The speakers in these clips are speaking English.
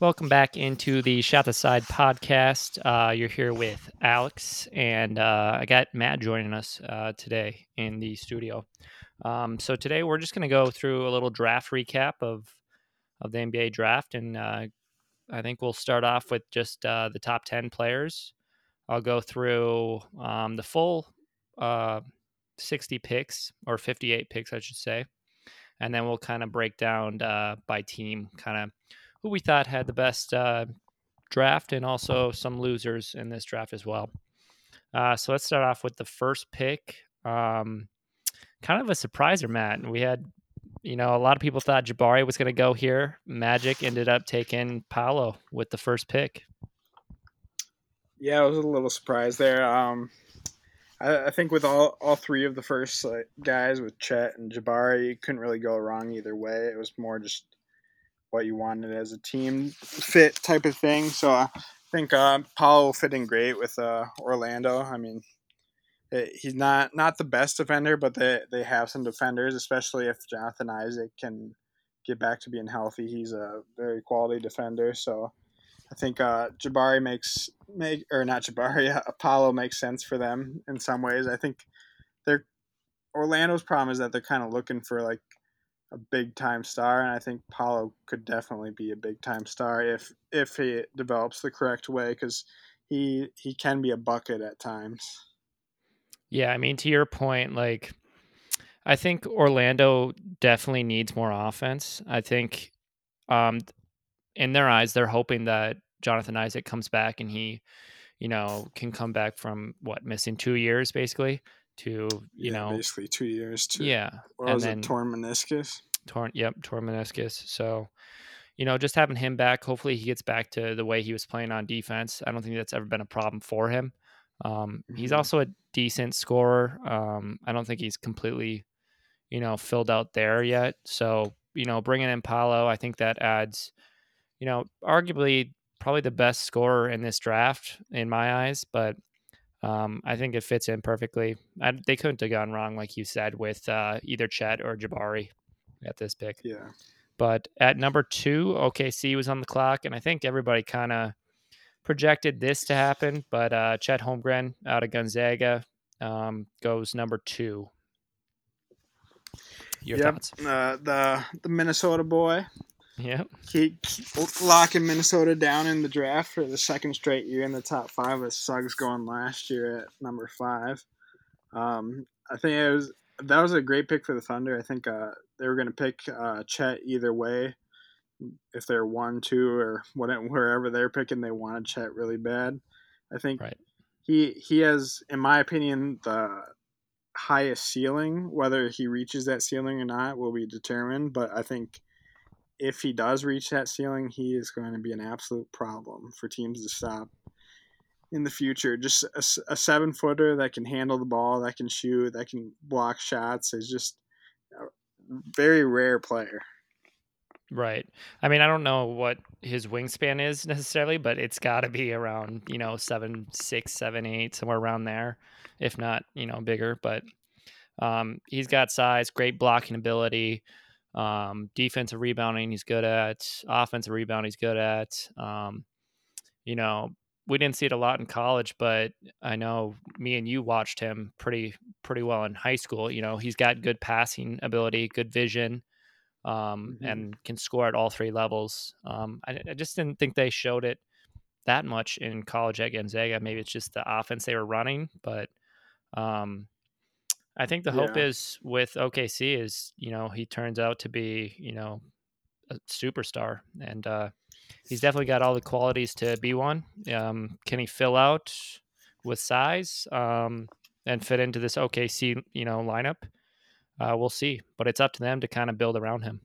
Welcome back into the Shot the Side podcast. Uh, you're here with Alex, and uh, I got Matt joining us uh, today in the studio. Um, so today we're just going to go through a little draft recap of of the NBA draft, and uh, I think we'll start off with just uh, the top ten players. I'll go through um, the full uh, 60 picks or 58 picks, I should say, and then we'll kind of break down by team, kind of who we thought had the best uh, draft and also some losers in this draft as well. Uh, so let's start off with the first pick. Um, kind of a surpriser, Matt. We had, you know, a lot of people thought Jabari was going to go here. Magic ended up taking Paolo with the first pick. Yeah, I was a little surprised there. Um, I, I, think with all, all three of the first like, guys, with Chet and Jabari, you couldn't really go wrong either way. It was more just what you wanted as a team fit type of thing. So I think uh, Paul will fit in great with uh, Orlando. I mean, it, he's not not the best defender, but they they have some defenders, especially if Jonathan Isaac can get back to being healthy. He's a very quality defender. So I think uh, Jabari makes make or not Jabari Paolo makes sense for them in some ways. I think they're Orlando's problem is that they're kind of looking for like a big time star, and I think Paolo could definitely be a big time star if if he develops the correct way because he he can be a bucket at times. Yeah, I mean to your point, like I think Orlando definitely needs more offense. I think um in their eyes they're hoping that Jonathan Isaac comes back and he, you know, can come back from what missing two years basically to you yeah, know basically two years to yeah and was then, it torn meniscus torn yep torn meniscus so you know just having him back hopefully he gets back to the way he was playing on defense i don't think that's ever been a problem for him um, mm-hmm. he's also a decent scorer um, i don't think he's completely you know filled out there yet so you know bringing in Paolo i think that adds you know arguably probably the best scorer in this draft in my eyes but um, I think it fits in perfectly. I, they couldn't have gone wrong, like you said, with uh, either Chet or Jabari at this pick. Yeah. But at number two, OKC was on the clock, and I think everybody kind of projected this to happen. But uh, Chet Holmgren out of Gonzaga um, goes number two. Your yep. thoughts? Uh, the the Minnesota boy Yep. Keep, keep locking Minnesota down in the draft for the second straight year in the top five with Suggs going last year at number five. Um, I think it was that was a great pick for the Thunder. I think uh, they were going to pick uh, Chet either way. If they're one, two, or whatever, wherever they're picking, they wanted Chet really bad. I think right. he he has, in my opinion, the highest ceiling. Whether he reaches that ceiling or not will be determined. But I think if he does reach that ceiling, he is going to be an absolute problem for teams to stop in the future. Just a, a seven footer that can handle the ball, that can shoot, that can block shots is just a very rare player. Right. I mean, I don't know what his wingspan is necessarily, but it's got to be around, you know, seven, six, seven, eight, somewhere around there, if not, you know, bigger. But um, he's got size, great blocking ability. Um, defensive rebounding, he's good at. Offensive rebound, he's good at. Um, you know, we didn't see it a lot in college, but I know me and you watched him pretty pretty well in high school. You know, he's got good passing ability, good vision, um, mm-hmm. and can score at all three levels. Um, I, I, just didn't think they showed it that much in college at Gonzaga. Maybe it's just the offense they were running, but um, I think the hope yeah. is with OKC is you know he turns out to be you know a superstar and uh, he's definitely got all the qualities to be one. Um, can he fill out with size um, and fit into this OKC you know lineup? Uh, we'll see, but it's up to them to kind of build around him.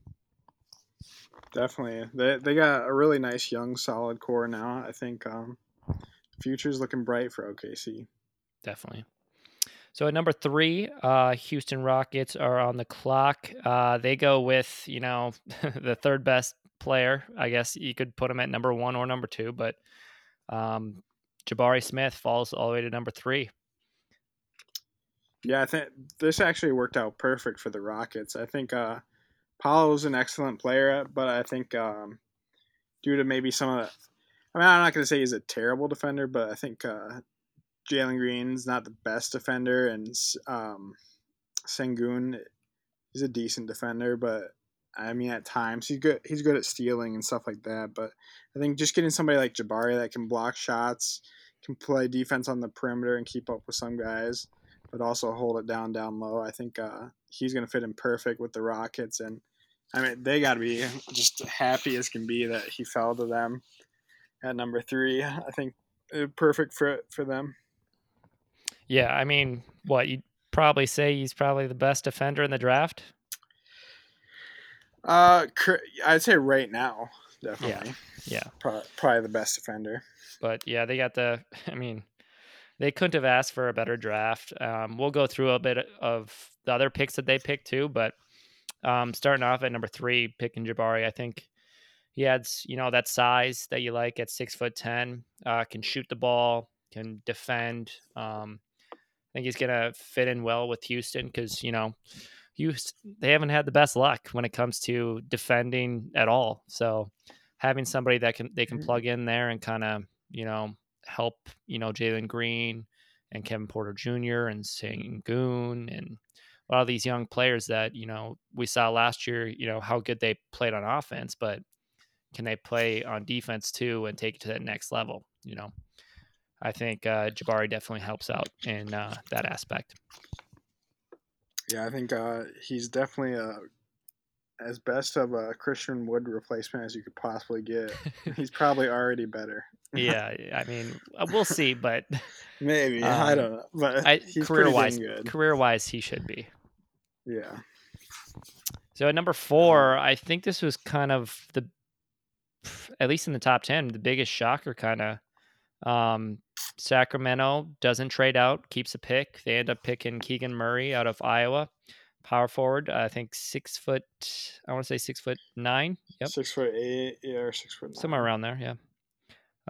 Definitely, they they got a really nice young solid core now. I think um, future's looking bright for OKC. Definitely. So at number three, uh, Houston Rockets are on the clock. Uh, they go with you know the third best player. I guess you could put him at number one or number two, but um, Jabari Smith falls all the way to number three. Yeah, I think this actually worked out perfect for the Rockets. I think uh, Paolo's an excellent player, but I think um, due to maybe some of the. I mean, I'm not going to say he's a terrible defender, but I think uh, Jalen Green's not the best defender, and um, Sengun is a decent defender, but I mean, at times he's good. He's good at stealing and stuff like that. But I think just getting somebody like Jabari that can block shots, can play defense on the perimeter and keep up with some guys, but also hold it down down low. I think uh, he's going to fit in perfect with the Rockets, and I mean they got to be just happy as can be that he fell to them at number three. I think uh, perfect for for them. Yeah, I mean, what you probably say he's probably the best defender in the draft. Uh, I'd say right now, definitely. Yeah, yeah. Probably, probably the best defender. But yeah, they got the. I mean, they couldn't have asked for a better draft. Um, we'll go through a bit of the other picks that they picked too, but um, starting off at number three, picking Jabari, I think he adds, you know, that size that you like at six foot ten, uh, can shoot the ball, can defend. Um, I think he's gonna fit in well with Houston because you know you they haven't had the best luck when it comes to defending at all. So having somebody that can they can mm-hmm. plug in there and kind of you know help you know Jalen Green and Kevin Porter Jr. and Sengun and a lot of these young players that you know we saw last year. You know how good they played on offense, but can they play on defense too and take it to that next level? You know, I think uh, Jabari definitely helps out in uh, that aspect. Yeah, I think uh, he's definitely a uh, as best of a Christian Wood replacement as you could possibly get. he's probably already better. yeah, I mean, uh, we'll see, but maybe um, I don't know. But I, career wise, career wise, he should be. Yeah. So at number four, I think this was kind of the, at least in the top ten, the biggest shocker kind of um, Sacramento doesn't trade out, keeps a pick. They end up picking Keegan Murray out of Iowa, power forward. I think six foot. I want to say six foot nine. Yep, six foot eight, yeah, or six foot nine. somewhere around there. Yeah.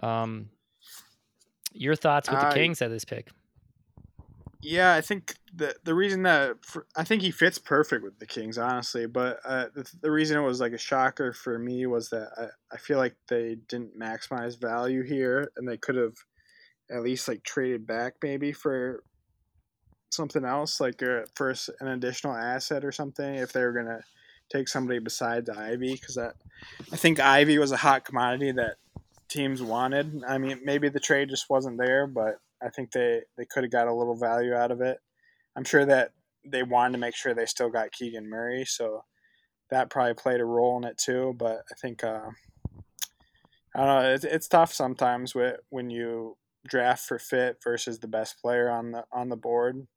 Um, your thoughts with the Kings at this pick? Yeah, I think the the reason that for, I think he fits perfect with the Kings, honestly. But uh, the, the reason it was like a shocker for me was that I, I feel like they didn't maximize value here, and they could have at least like traded back maybe for something else, like a, uh, for an additional asset or something, if they were gonna take somebody besides Ivey, because that I think Ivey was a hot commodity that teams wanted. I mean, maybe the trade just wasn't there, but I think they they could have got a little value out of it. I'm sure that they wanted to make sure they still got Keegan Murray, so that probably played a role in it too. But I think uh, I don't know. It's, it's tough sometimes with when you draft for fit versus the best player on the on the board,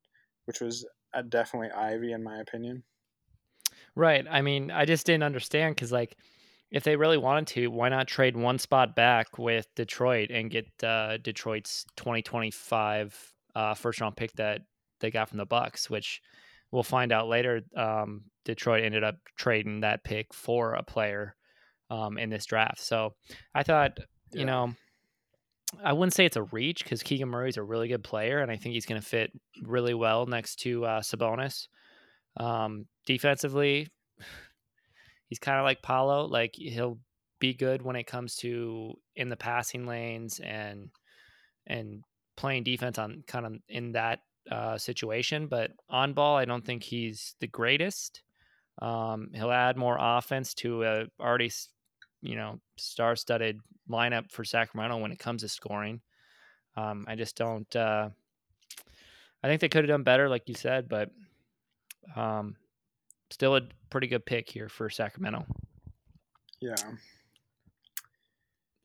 which was uh, definitely Ivey in my opinion. Right. I mean, I just didn't understand because like if they really wanted to, why not trade one spot back with Detroit and get uh, Detroit's 2025 uh, first round pick that they got from the Bucks, which we'll find out later. Um, Detroit ended up trading that pick for a player um, in this draft. So I thought, yeah. you know, I wouldn't say it's a reach because Keegan Murray's a really good player, and I think he's going to fit really well next to uh, Sabonis. Um, defensively, he's kind of like Paolo. Like he'll be good when it comes to in the passing lanes and and playing defense on kind of in that uh, situation. But on ball, I don't think he's the greatest. Um, he'll add more offense to a already, you know, star-studded lineup for Sacramento when it comes to scoring. Um, I just don't. Uh, I think they could have done better, like you said, but um, still a pretty good pick here for Sacramento. Yeah.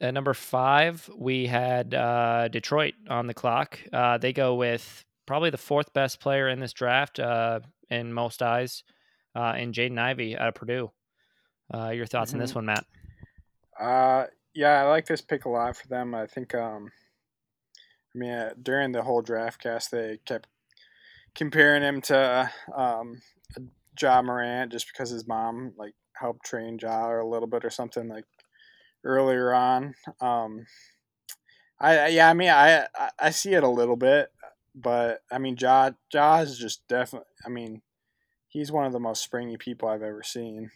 At number five, we had uh, Detroit on the clock. Uh, they go with probably the fourth best player in this draft uh, in most eyes, uh, in Jaden Ivey out of Purdue. Uh, your thoughts mm-hmm. on this mm-hmm. one, Matt? Uh, yeah, I like this pick a lot for them. I think, um, I mean, uh, during the whole draft cast, they kept comparing him to um, Ja Morant just because his mom like helped train Ja a little bit or something like earlier on. Um, I yeah, I mean, I I see it a little bit, but I mean, Ja Ja is just definitely. I mean, he's one of the most springy people I've ever seen.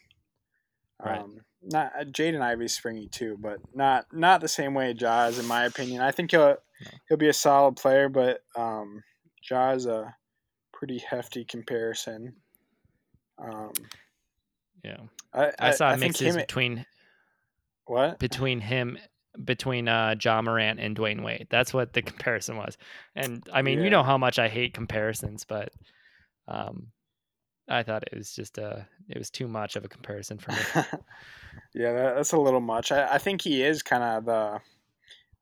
Right. Um, not uh, Jaden Ivey's springy too, but not not the same way Ja is in my opinion. I think he'll he'll be a solid player, but um, Ja is a pretty hefty comparison. Um, yeah, I, I, I saw I mixes between what between him between uh Ja Morant and Dwyane Wade. That's what the comparison was. And I mean, yeah. you know how much I hate comparisons, but um I thought it was just uh it was too much of a comparison for me. yeah, that, that's a little much. I, I think he is kind of the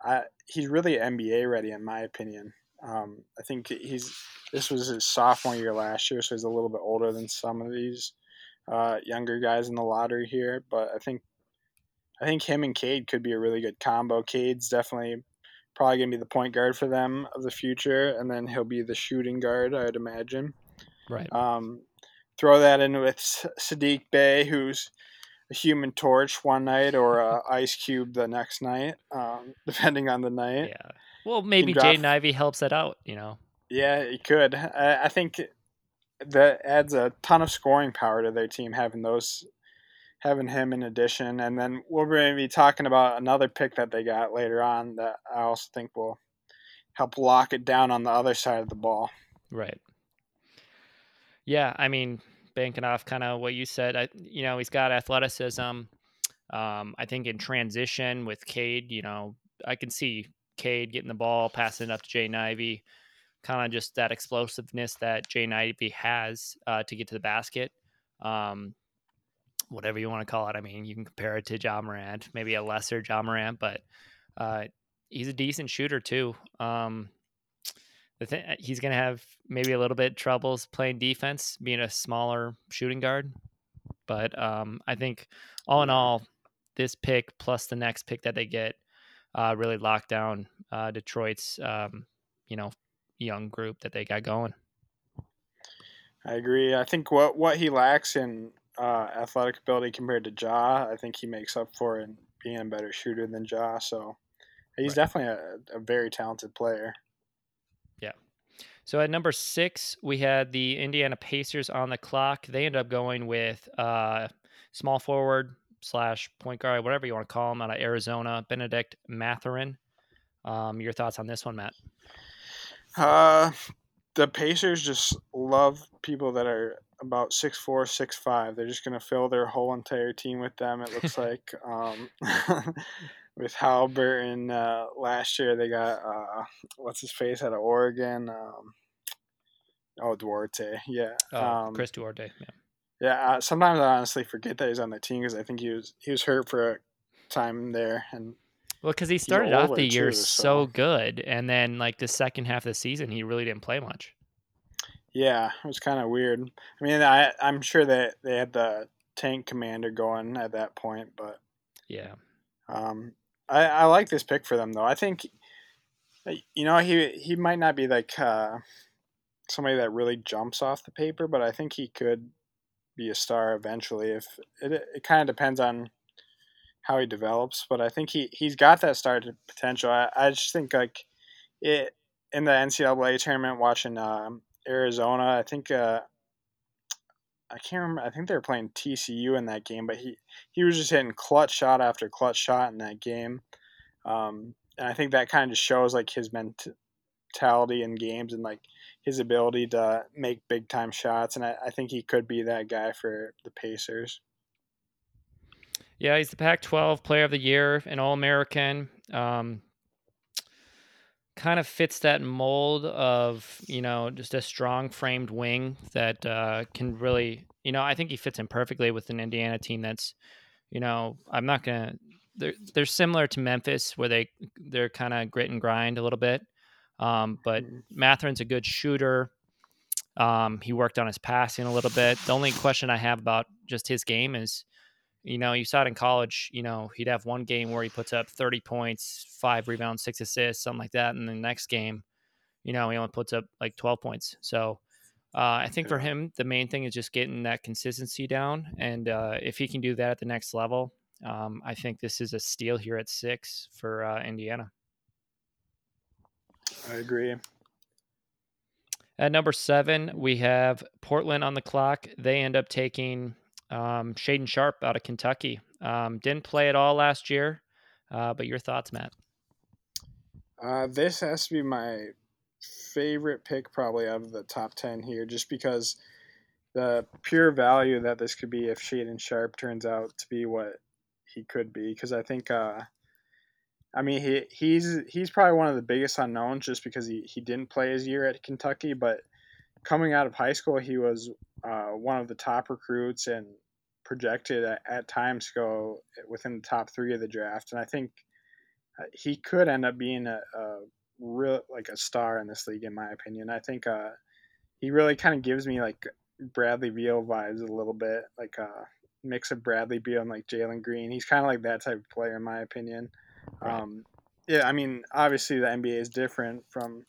I he's really NBA ready in my opinion. Um, I think he's this was his sophomore year last year, so he's a little bit older than some of these uh, younger guys in the lottery here. But I think I think him and Cade could be a really good combo. Cade's definitely probably gonna be the point guard for them of the future, and then he'll be the shooting guard, I'd imagine. Right. Um, throw that in with Saddiq Bey, who's a Human Torch one night or a Ice Cube the next night, um, depending on the night. Yeah. Well, maybe Jaden Ivey helps it out. You know. Yeah, he could. I, I think that adds a ton of scoring power to their team having those having him in addition. And then we're going to be talking about another pick that they got later on that I also think will help lock it down on the other side of the ball. Right. Yeah, I mean, banking off kind of what you said, I, you know, he's got athleticism. Um, I think in transition with Cade, you know, I can see Cade getting the ball, passing it up to Jaden Ivey, kind of just that explosiveness that Jaden Ivey has uh, to get to the basket. Um, whatever you want to call it. I mean, you can compare it to Ja Morant, maybe a lesser Ja Morant, but uh, he's a decent shooter too. Um, thing, uh, he's going to have maybe a little bit troubles playing defense, being a smaller shooting guard. But um, I think all in all, this pick plus the next pick that they get uh, really lock down uh, Detroit's, um, you know, young group that they got going. I agree. I think what what he lacks in uh, athletic ability compared to Ja, I think he makes up for in being a better shooter than Ja. So he's right. definitely a, a, very talented player. So at number six, we had the Indiana Pacers on the clock. They ended up going with uh, small forward slash point guard, whatever you want to call him, out of Arizona, Bennedict Mathurin. Um, your thoughts on this one, Matt? Uh, the Pacers just love people that are about six four, six five. They're just gonna fill their whole entire team with them. It looks like um, with Haliburton uh, last year they got uh, what's his face out of Oregon. Um, oh, Duarte, yeah. Oh, um, Chris Duarte, yeah. Yeah. Uh, sometimes I honestly forget that he's on the team because I think he was he was hurt for a time there and. Well, because he started off the year too, so. so good, and then like the second half of the season, he really didn't play much. Yeah, it was kind of weird. I mean, I I'm sure that they had the tank commander going at that point, but yeah. Um, I I like this pick for them though. I think, you know, he he might not be like uh, somebody that really jumps off the paper, but I think he could be a star eventually. If it it kind of depends on how he develops, but I think he he's got that star potential. I I just think like it in the NCAA tournament watching um, Arizona. I think uh, I can't remember. I think they were playing TCU in that game, but he he was just hitting clutch shot after clutch shot in that game, um, and I think that kind of just shows like his mentality in games and like his ability to make big time shots. And I, I think he could be that guy for the Pacers. Yeah, he's the Pac-12 Player of the Year, an All-American. Um, kind of fits that mold of you know just a strong framed wing that uh, can really you know I think he fits in perfectly with an Indiana team that's you know I'm not gonna they're they're similar to Memphis where they they're kind of grit and grind a little bit, um, but mm-hmm. Mathurin's a good shooter. Um, he worked on his passing a little bit. The only question I have about just his game is you know, you saw it in college. You know, he'd have one game where he puts up 30 points, five rebounds, six assists, something like that. And the next game, you know, he only puts up like 12 points. So uh, I think for him, the main thing is just getting that consistency down. And uh, if he can do that at the next level, um, I think this is a steal here at six for uh, Indiana. I agree. At number seven, we have Portland on the clock. They end up taking um, Shaedon Sharpe out of Kentucky. Um, didn't play at all last year, uh, but your thoughts, Matt? Uh, this has to be my favorite pick, probably out of the top ten here, just because the pure value that this could be if Shaedon Sharpe turns out to be what he could be. Because I think, uh, I mean, he he's he's probably one of the biggest unknowns just because he, he didn't play his year at Kentucky, but coming out of high school, he was uh, one of the top recruits and projected at, at times go within the top three of the draft. And I think uh, he could end up being a, a real like a star in this league, in my opinion. I think uh, he really kind of gives me like Bradley Beal vibes a little bit, like a uh, mix of Bradley Beal and like Jalen Green. He's kind of like that type of player, in my opinion. Right. Um, yeah, I mean, obviously the NBA is different from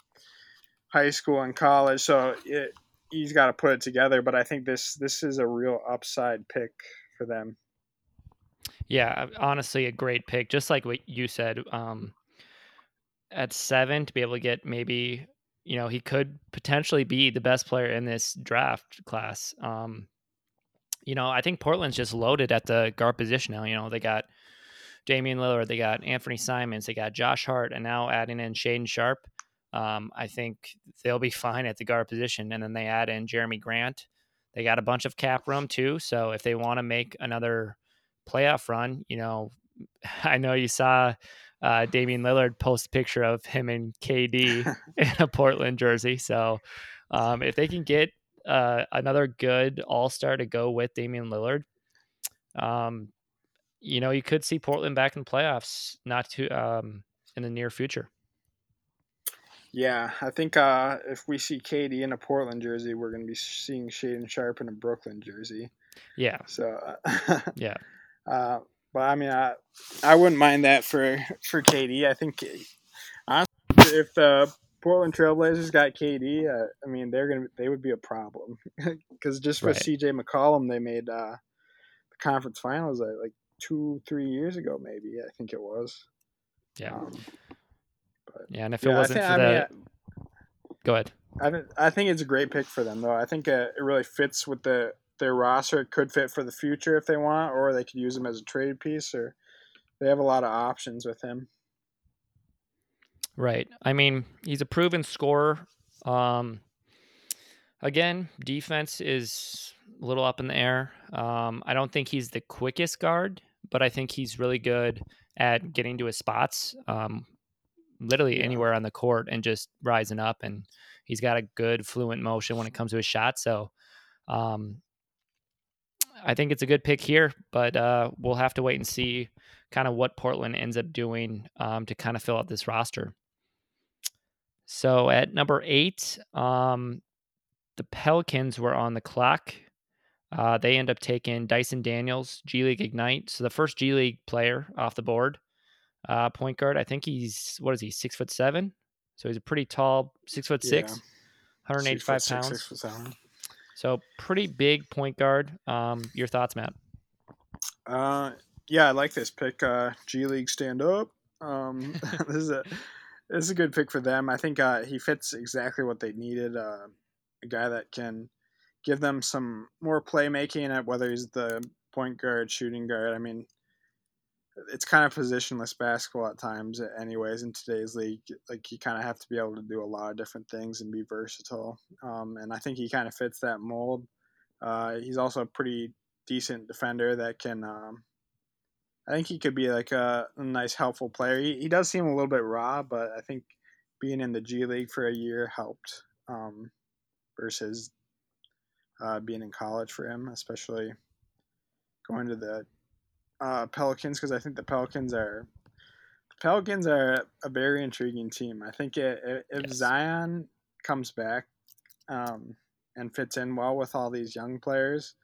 high school and college, so it, he's got to put it together. But I think this this is a real upside pick for them. Yeah, honestly, a great pick. Just like what you said, um, at seven to be able to get maybe you know he could potentially be the best player in this draft class. Um, you know, I think Portland's just loaded at the guard position now. You know, they got Damian Lillard, they got Anthony Simons, they got Josh Hart, and now adding in Shaedon Sharpe. Um, I think they'll be fine at the guard position. And then they add in Jerami Grant. They got a bunch of cap room too. So if they want to make another playoff run, you know, I know you saw uh, Damian Lillard post a picture of him and KD in a Portland jersey. So um, if they can get uh, another good All Star to go with Damian Lillard, um, you know, you could see Portland back in playoffs not too um, in the near future. Yeah, I think uh, if we see KD in a Portland jersey, we're going to be seeing Shaedon Sharpe in a Brooklyn jersey. Yeah. So. Uh, yeah. Uh, but I mean, I I wouldn't mind that for for KD. I think honestly, if the Portland Trailblazers got KD, uh, I mean, they're gonna they would be a problem because just for right. CJ McCollum, they made uh, the conference finals uh, like two three years ago, maybe I think it was. Yeah. Um, yeah, and if it wasn't think, for I that, mean, go ahead. I I think it's a great pick for them though. I think uh, it really fits with the their roster. It could fit for the future if they want, or they could use him as a trade piece, or they have a lot of options with him. Right. I mean, he's a proven scorer. Um, again, defense is a little up in the air. Um, I don't think he's the quickest guard, but I think he's really good at getting to his spots. Um, literally yeah. anywhere on the court and just rising up. And he's got a good fluent motion when it comes to his shot. So um, I think it's a good pick here, but uh, we'll have to wait and see kind of what Portland ends up doing um, to kind of fill out this roster. So at number eight, um, the Pelicans were on the clock. Uh, they end up taking Dyson Daniels, G League Ignite. So the first G League player off the board uh, point guard. I think he's what is he six foot seven? So he's a pretty tall, six foot six, yeah. 185 six pounds. Six, six so pretty big point guard. Um, your thoughts, Matt? Uh, yeah, I like this pick. Uh, G League stand up. Um, this is a this is a good pick for them. I think uh, he fits exactly what they needed. Uh, a guy that can give them some more playmaking at whether he's the point guard, shooting guard. I mean, it's kind of positionless basketball at times anyways in today's league like you kind of have to be able to do a lot of different things and be versatile um, and i think he kind of fits that mold uh, he's also a pretty decent defender that can um, i think he could be like a, a nice helpful player he, he, does seem a little bit raw but i think being in the g league for a year helped um, versus uh, being in college for him especially going to the uh, Pelicans because I think the Pelicans are the Pelicans are a very intriguing team. I think it, it, if yes. Zion comes back um, and fits in well with all these young players,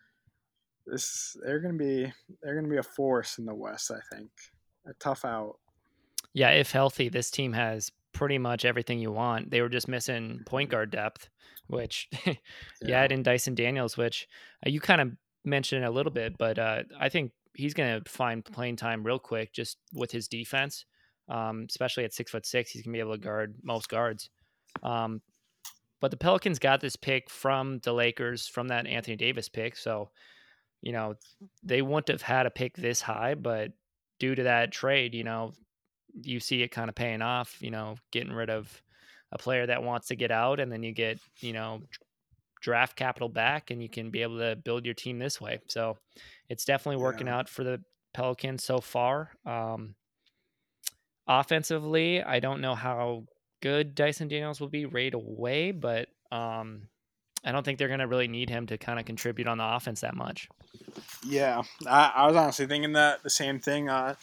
this they're gonna be they're gonna be a force in the West. I think a tough out. Yeah, if healthy, this team has pretty much everything you want. They were just missing point guard depth, which yeah, yeah in Dyson Daniels, which uh, you kind of mentioned a little bit, but uh, I think he's going to find playing time real quick just with his defense, um, especially at six foot six. He's going to be able to guard most guards. Um, but the Pelicans got this pick from the Lakers from that Anthony Davis pick. So, you know, they wouldn't have had a pick this high, but due to that trade, you know, you see it kind of paying off, you know, getting rid of a player that wants to get out and then you get, you know, draft capital back and you can be able to build your team this way. So it's definitely working Yeah. out for the Pelicans so far. Um, offensively, I don't know how good Dyson Daniels will be right away, but um, I don't think they're going to really need him to kind of contribute on the offense that much. Yeah, I, I was honestly thinking that the same thing. Uh,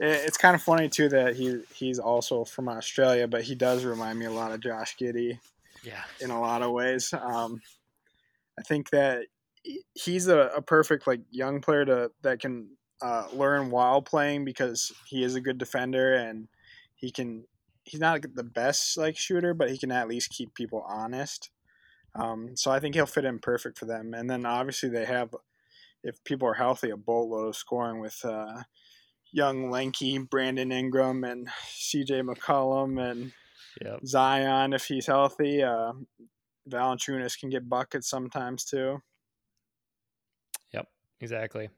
it, it's kind of funny too that he he's also from Australia, but he does remind me a lot of Josh Giddey Yeah. in a lot of ways. Um, I think that he's a, a perfect like young player to that can uh, learn while playing because he is a good defender and he can. He's not the best like shooter, but he can at least keep people honest. Um, so I think he'll fit in perfect for them. And then obviously they have, if people are healthy, a boatload of scoring with uh, young, lanky Brandon Ingram and C.J. McCollum and Yep. Zion if he's healthy. Uh, Valanciunas can get buckets sometimes too. Yep, exactly.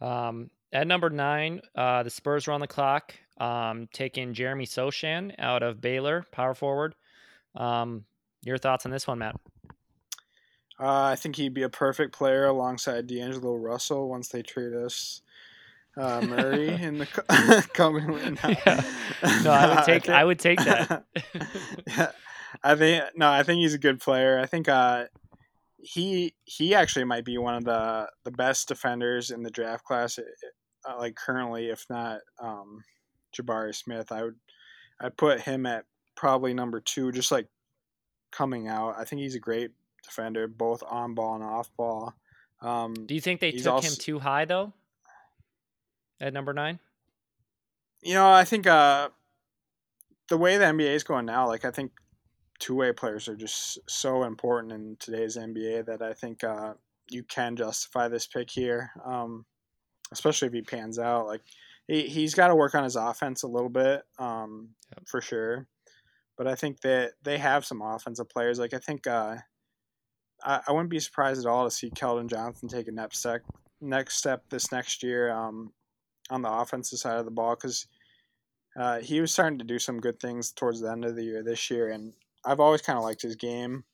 Um, at number nine, uh, the Spurs are on the clock, um, taking Jeremy Sochan out of Baylor, power forward. Um, your thoughts on this one, Matt? Uh, I think he'd be a perfect player alongside D'Angelo Russell once they trade us uh, Murray in the co- coming. No, Yeah. No, I would take I would take that. yeah, I think no, I think he's a good player. I think uh, he he actually might be one of the the best defenders in the draft class, uh, like currently, if not um, Jabari Smith. I would I'd put him at probably number two, just like coming out. I think he's a great defender, both on ball and off ball. Um, Do you think they took him too high though? At number nine? you know, I think uh, the way the NBA is going now, like I think two way players are just so important in today's NBA that I think uh, you can justify this pick here, um, especially if he pans out. Like he, he's got to work on his offense a little bit um, Yep. for sure, but I think that they have some offensive players. Like I think uh, I, I wouldn't be surprised at all to see Keldon Johnson take a next step next step this next year um, on the offensive side of the ball because uh, he was starting to do some good things towards the end of the year this year, and I've always kind of liked his game.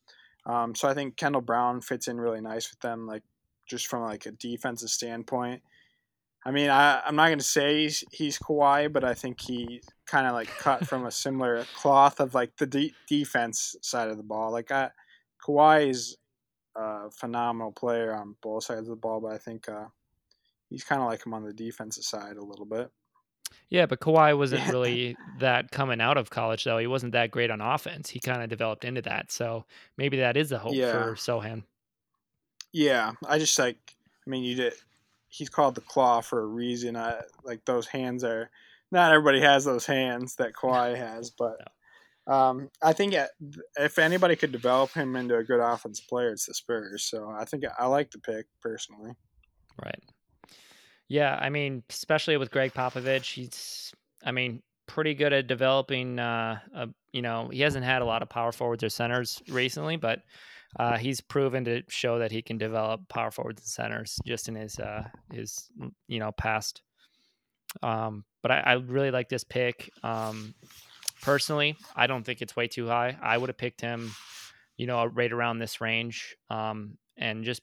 Um, so I think Kendall Brown fits in really nice with them, like just from like a defensive standpoint. I mean, I, I'm not going to say he's, he's Kawhi, but I think he kind of like cut from a similar cloth of like the de- defense side of the ball. Like I, Kawhi is a phenomenal player on both sides of the ball, but I think uh, he's kind of like him on the defensive side a little bit. Yeah, but Kawhi wasn't really that coming out of college though. He wasn't that great on offense. He kind of developed into that. So maybe that is the hope Yeah. for Sochan. Yeah, I just like. I mean, you did. He's called the claw for a reason. I like those hands are. Not everybody has those hands that Kawhi has, but um, I think it- if anybody could develop him into a good offensive player, it's the Spurs. So I think I like the pick personally. Right. Yeah, I mean, especially with Gregg Popovich, he's I mean, pretty good at developing uh, a, you know, he hasn't had a lot of power forwards or centers recently, but uh, he's proven to show that he can develop power forwards and centers just in his uh, his you know past. Um, but I, I really like this pick. Um, personally, I don't think it's way too high. I would have picked him, you know, right around this range. Um, and just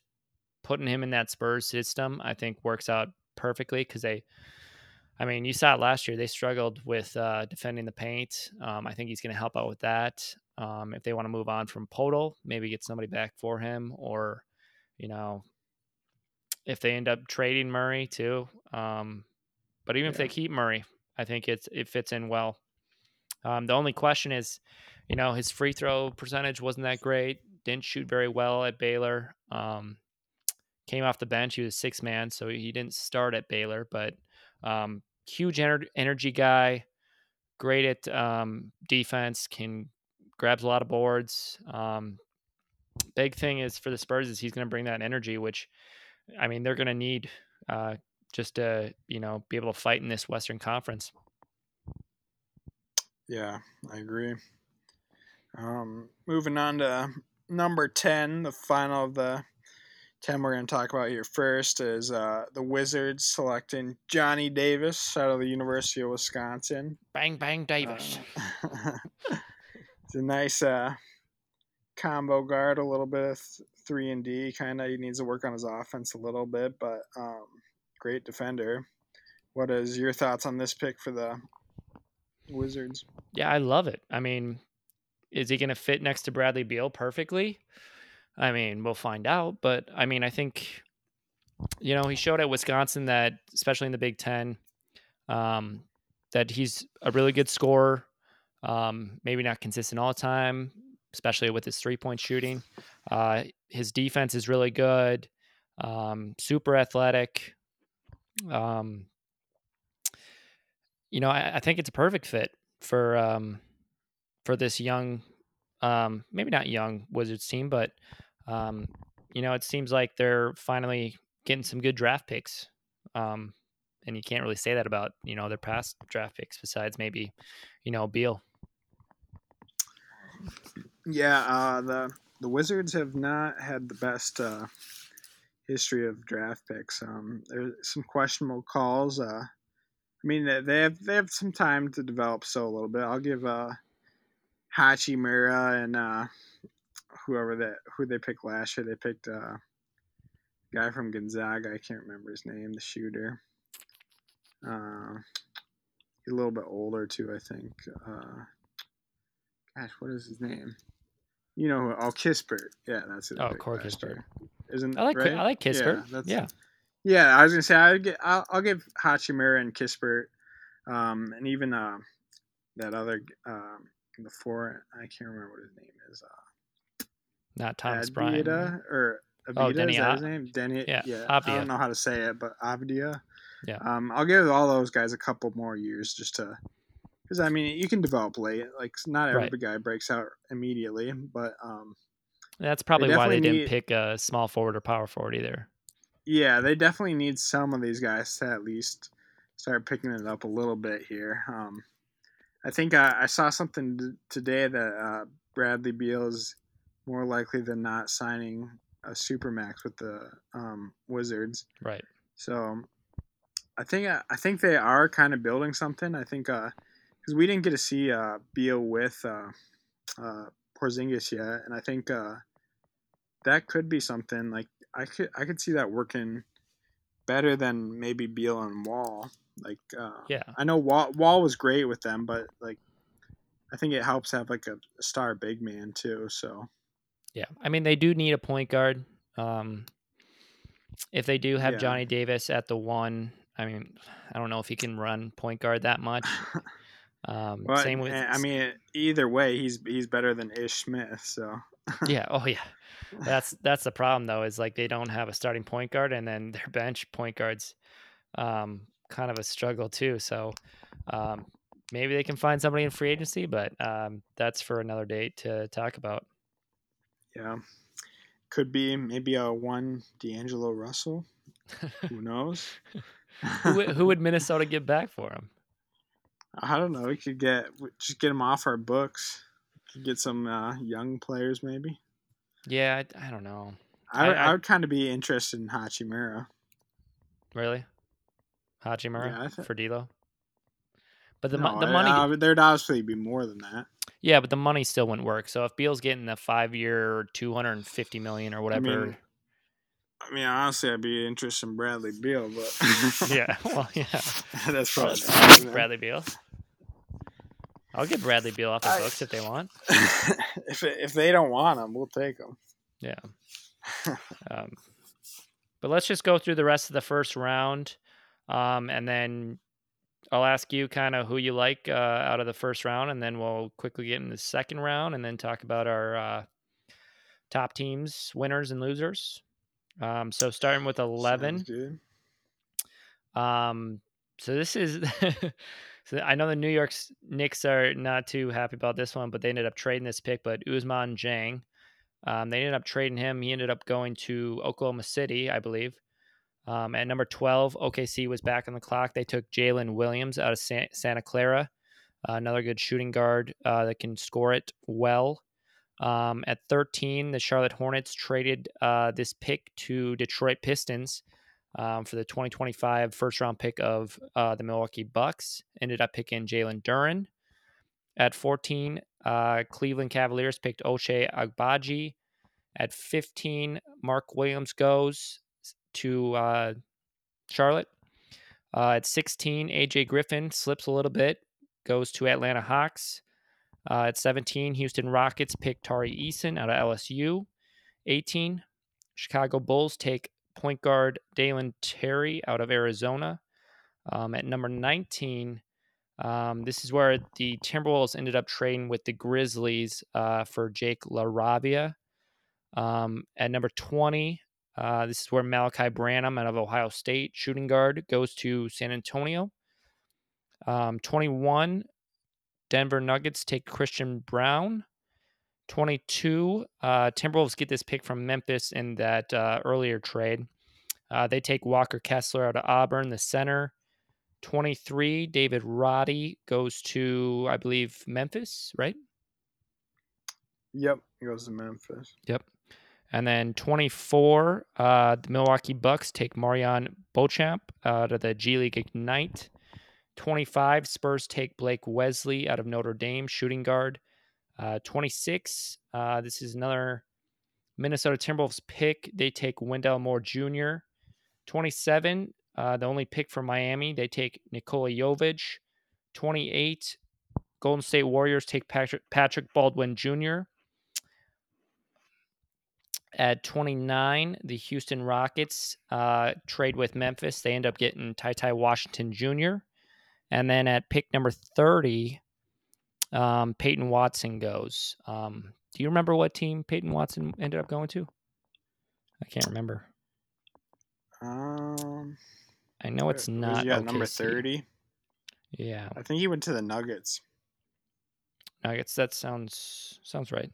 putting him in that Spurs system, I think works out perfectly because they, I mean, you saw it last year. They struggled with uh, defending the paint. Um, I think he's going to help out with that. Um, if they want to move on from Poeltl, maybe get somebody back for him, or you know, if they end up trading Murray too. Um, but even if they keep Murray, I think it's it fits in well. Um, the only question is, you know, his free throw percentage wasn't that great. Didn't shoot very well at Baylor. Um, came off the bench. He was six man, so he didn't start at Baylor, but um, huge ener- energy guy, great at um, defense, can grabs a lot of boards. Um, big thing is for the Spurs is he's going to bring that energy, which I mean they're going to need uh, just to you know be able to fight in this Western Conference. Yeah, I agree. Um, moving on to number ten, the final of the Ten we're going to talk about here first is uh, the Wizards selecting Johnny Davis out of the University of Wisconsin. Bang bang Davis. Uh, it's a nice uh, combo guard, a little bit of th- three and D. Kind of, he needs to work on his offense a little bit, but um, great defender. What is your thoughts on this pick for the Wizards? Yeah, I love it. I mean, is he going to fit next to Bradley Beal perfectly? I mean, we'll find out. But I mean, I think, you know, he showed at Wisconsin that, especially in the Big Ten, um, that he's a really good scorer. Um, maybe not consistent all the time, especially with his three point shooting. Uh, his defense is really good, um, super athletic. Um, you know, I, I, think it's a perfect fit for um, for this young, um, maybe not young Wizards team, but um, you know, it seems like they're finally getting some good draft picks. Um, and you can't really say that about you know their past draft picks, besides maybe you know Beal. Yeah, uh, the the Wizards have not had the best uh, history of draft picks. Um, there's some questionable calls. Uh, I mean, they have they have some time to develop so a little bit. I'll give uh, Hachimura and uh, whoever that who they picked last year. They picked a uh, guy from Gonzaga. I can't remember his name. The shooter. Uh, he's a little bit older too, I think. Uh, gosh, what is his name? You know who? Oh, Kispert. Yeah, that's it. Oh, Corey Kispert. Isn't I like right? I like Kispert. Yeah, yeah. Yeah, I was gonna say I get I'll, I'll give Hachimura and Kispert, um, and even uh, that other um, four I can't remember what his name is. Uh, Not Thomas Bryant or Abida, oh, Deni, is that his name? Deni. Yeah, yeah. I don't know how to say it, but Avdija. Yeah. Um, I'll give all those guys a couple more years just to, because I mean you can develop late. Like not every right. guy breaks out immediately, but um, that's probably they why they didn't pick a small forward or power forward either. Yeah, they definitely need some of these guys to at least start picking it up a little bit here. Um, I think I, I saw something today that uh, Bradley Beal is more likely than not signing a supermax with the um, Wizards. Right. So I think uh, I think they are kind of building something. I think because uh, we didn't get to see uh, Beal with uh, uh, Porzingis yet, and I think uh, that could be something. Like I could I could see that working better than maybe Beal and Wall. Like uh, yeah, I know Wall Wall was great with them, but like I think it helps have like a star big man too. So yeah, I mean they do need a point guard. Um, if they do have yeah. Johnny Davis at the one, I mean, I don't know if he can run point guard that much. Um, well, same with. I mean, either way, he's he's better than Ish Smith. So. yeah. Oh yeah. That's that's the problem though. Is like they don't have a starting point guard, and then their bench point guards, um, kind of a struggle too. So, um, maybe they can find somebody in free agency, but um, that's for another date to talk about. Yeah, could be maybe a one D'Angelo Russell. Who knows? who, who would Minnesota get back for him? I don't know. We could get just get him off our books. Get some uh, young players maybe. Yeah, I, I don't know. I, I, I would kind of be interested in Hachimura. Really, Hachimura yeah, for D'Lo. But the no, the money uh, there'd obviously be more than that. Yeah, but the money still wouldn't work. So if Beal's getting the five year, two hundred and fifty million or whatever. I mean, I mean, honestly, I'd be interested in Bradley Beal, but yeah, well, yeah, that's probably well, Bradley Beal. I'll get Bradley Beal off the I, books if they want. if if they don't want him, we'll take him. Yeah. um, but let's just go through the rest of the first round, um, and then I'll ask you kind of who you like uh, out of the first round, and then we'll quickly get in the second round, and then talk about our uh, top teams, winners and losers. Um, so starting with eleven. Um, so this is. so I know the New York Knicks are not too happy about this one, but they ended up trading this pick. But Ousmane Dieng, um, they ended up trading him. He ended up going to Oklahoma City, I believe. Um, at number 12, OKC was back on the clock. They took Jalen Williams out of Santa Clara, uh, another good shooting guard uh, that can score it well. Um, at 13, the Charlotte Hornets traded uh, this pick to Detroit Pistons um, for the 2025 first round pick of uh, the Milwaukee Bucks. Ended up picking Jalen Duren. At 14, uh, Cleveland Cavaliers picked Ochai Agbaji. At 15, Mark Williams goes to uh, Charlotte. Uh, at 16, AJ Griffin slips a little bit, goes to Atlanta Hawks. Uh, at 17, Houston Rockets pick Tari Eason out of LSU. 18, Chicago Bulls take point guard Dalen Terry out of Arizona. Um, at number 19, um, this is where the Timberwolves ended up trading with the Grizzlies uh, for Jake LaRavia. Um, at number 20, uh, this is where Malaki Branham out of Ohio State, shooting guard, goes to San Antonio. Um, 21, Denver Nuggets take Christian Braun. 22, uh, Timberwolves get this pick from Memphis in that uh, earlier trade. Uh, they take Walker Kessler out of Auburn, the center. 23, David Roddy goes to, I believe, Memphis, right? Yep, he goes to Memphis. Yep. And then 24, uh, the Milwaukee Bucks take MarJon Beauchamp out of the G League Ignite. 25, Spurs take Blake Wesley out of Notre Dame, shooting guard. Uh, 26, uh, this is another Minnesota Timberwolves pick. They take Wendell Moore Jr. 27, uh, the only pick from Miami, they take Nikola Jovic. 28, Golden State Warriors take Patrick, Patrick Baldwin Jr. At 29, the Houston Rockets uh, trade with Memphis. They end up getting Ty Ty Washington Jr. And then at pick number 30, um, Peyton Watson goes. Um, do you remember what team Peyton Watson ended up going to? I can't remember. Um, I know it's not. Yeah, number thirty. Yeah, I think he went to the Nuggets. Nuggets. That sounds sounds right.